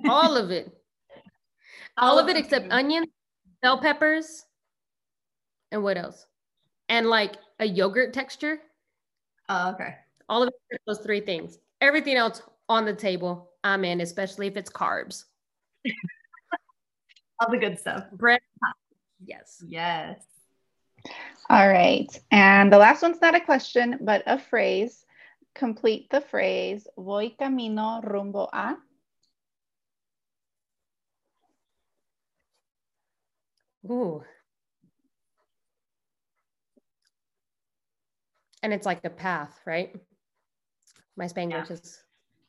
All of it. All of it except onions, bell peppers, and what else? And like a yogurt texture. Oh, okay. All of those three things. Everything else on the table, I'm in, especially if it's carbs. All the good stuff. Bread. Yes. Yes. All right. And the last one's not a question, but a phrase. Complete the phrase Voy camino rumbo a. Ooh. And it's like a path, right? My Spanglish is.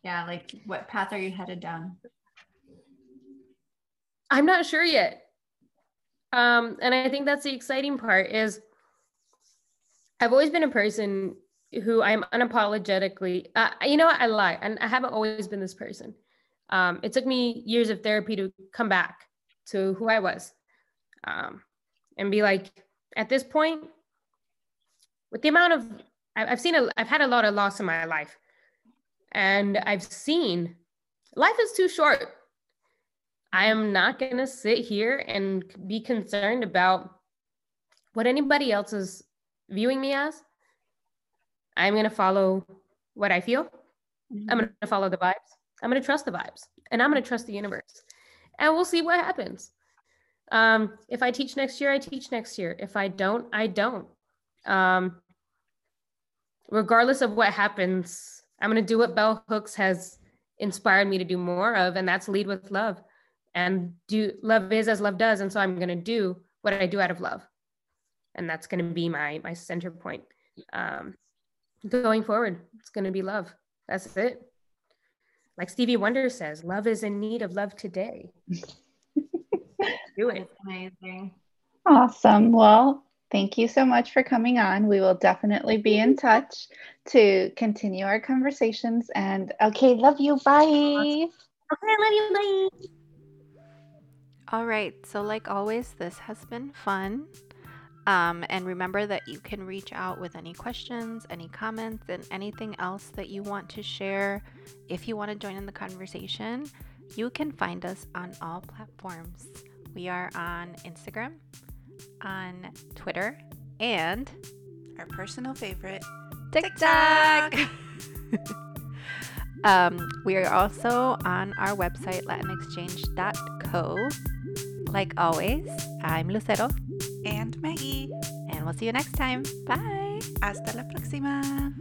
Yeah, like what path are you headed down? I'm not sure yet. Um, and I think that's the exciting part is I've always been a person who I'm unapologetically, uh, you know what, I lie, and I haven't always been this person. Um, it took me years of therapy to come back to who I was um, and be like, at this point, with the amount of, I've seen, a, I've had a lot of loss in my life, and I've seen life is too short. I am not going to sit here and be concerned about what anybody else is viewing me as. I'm going to follow what I feel. I'm going to follow the vibes. I'm going to trust the vibes and I'm going to trust the universe. And we'll see what happens. Um, if I teach next year, I teach next year. If I don't, I don't. Um, regardless of what happens, I'm going to do what Bell Hooks has inspired me to do more of, and that's lead with love. And do love is as love does and so i'm going to do what i do out of love. And that's going to be my my center point. Um going forward it's going to be love. That's it. Like stevie wonder says love is in need of love today. Do it. That's amazing. Awesome. Well, thank you so much for coming on. We will definitely be in touch to continue our conversations. And okay, love you. Bye. okay i love you bye All right. So, like always, this has been fun. Um, and remember that you can reach out with any questions, any comments, and anything else that you want to share. If you want to join in the conversation, you can find us on all platforms. We are on Instagram, on Twitter, and Our personal favorite. TikTok. um, we are also on our website, latinexchange.co. Like always, I'm Lucero, And Maggie. and we'll see you next time. Bye. Hasta la próxima.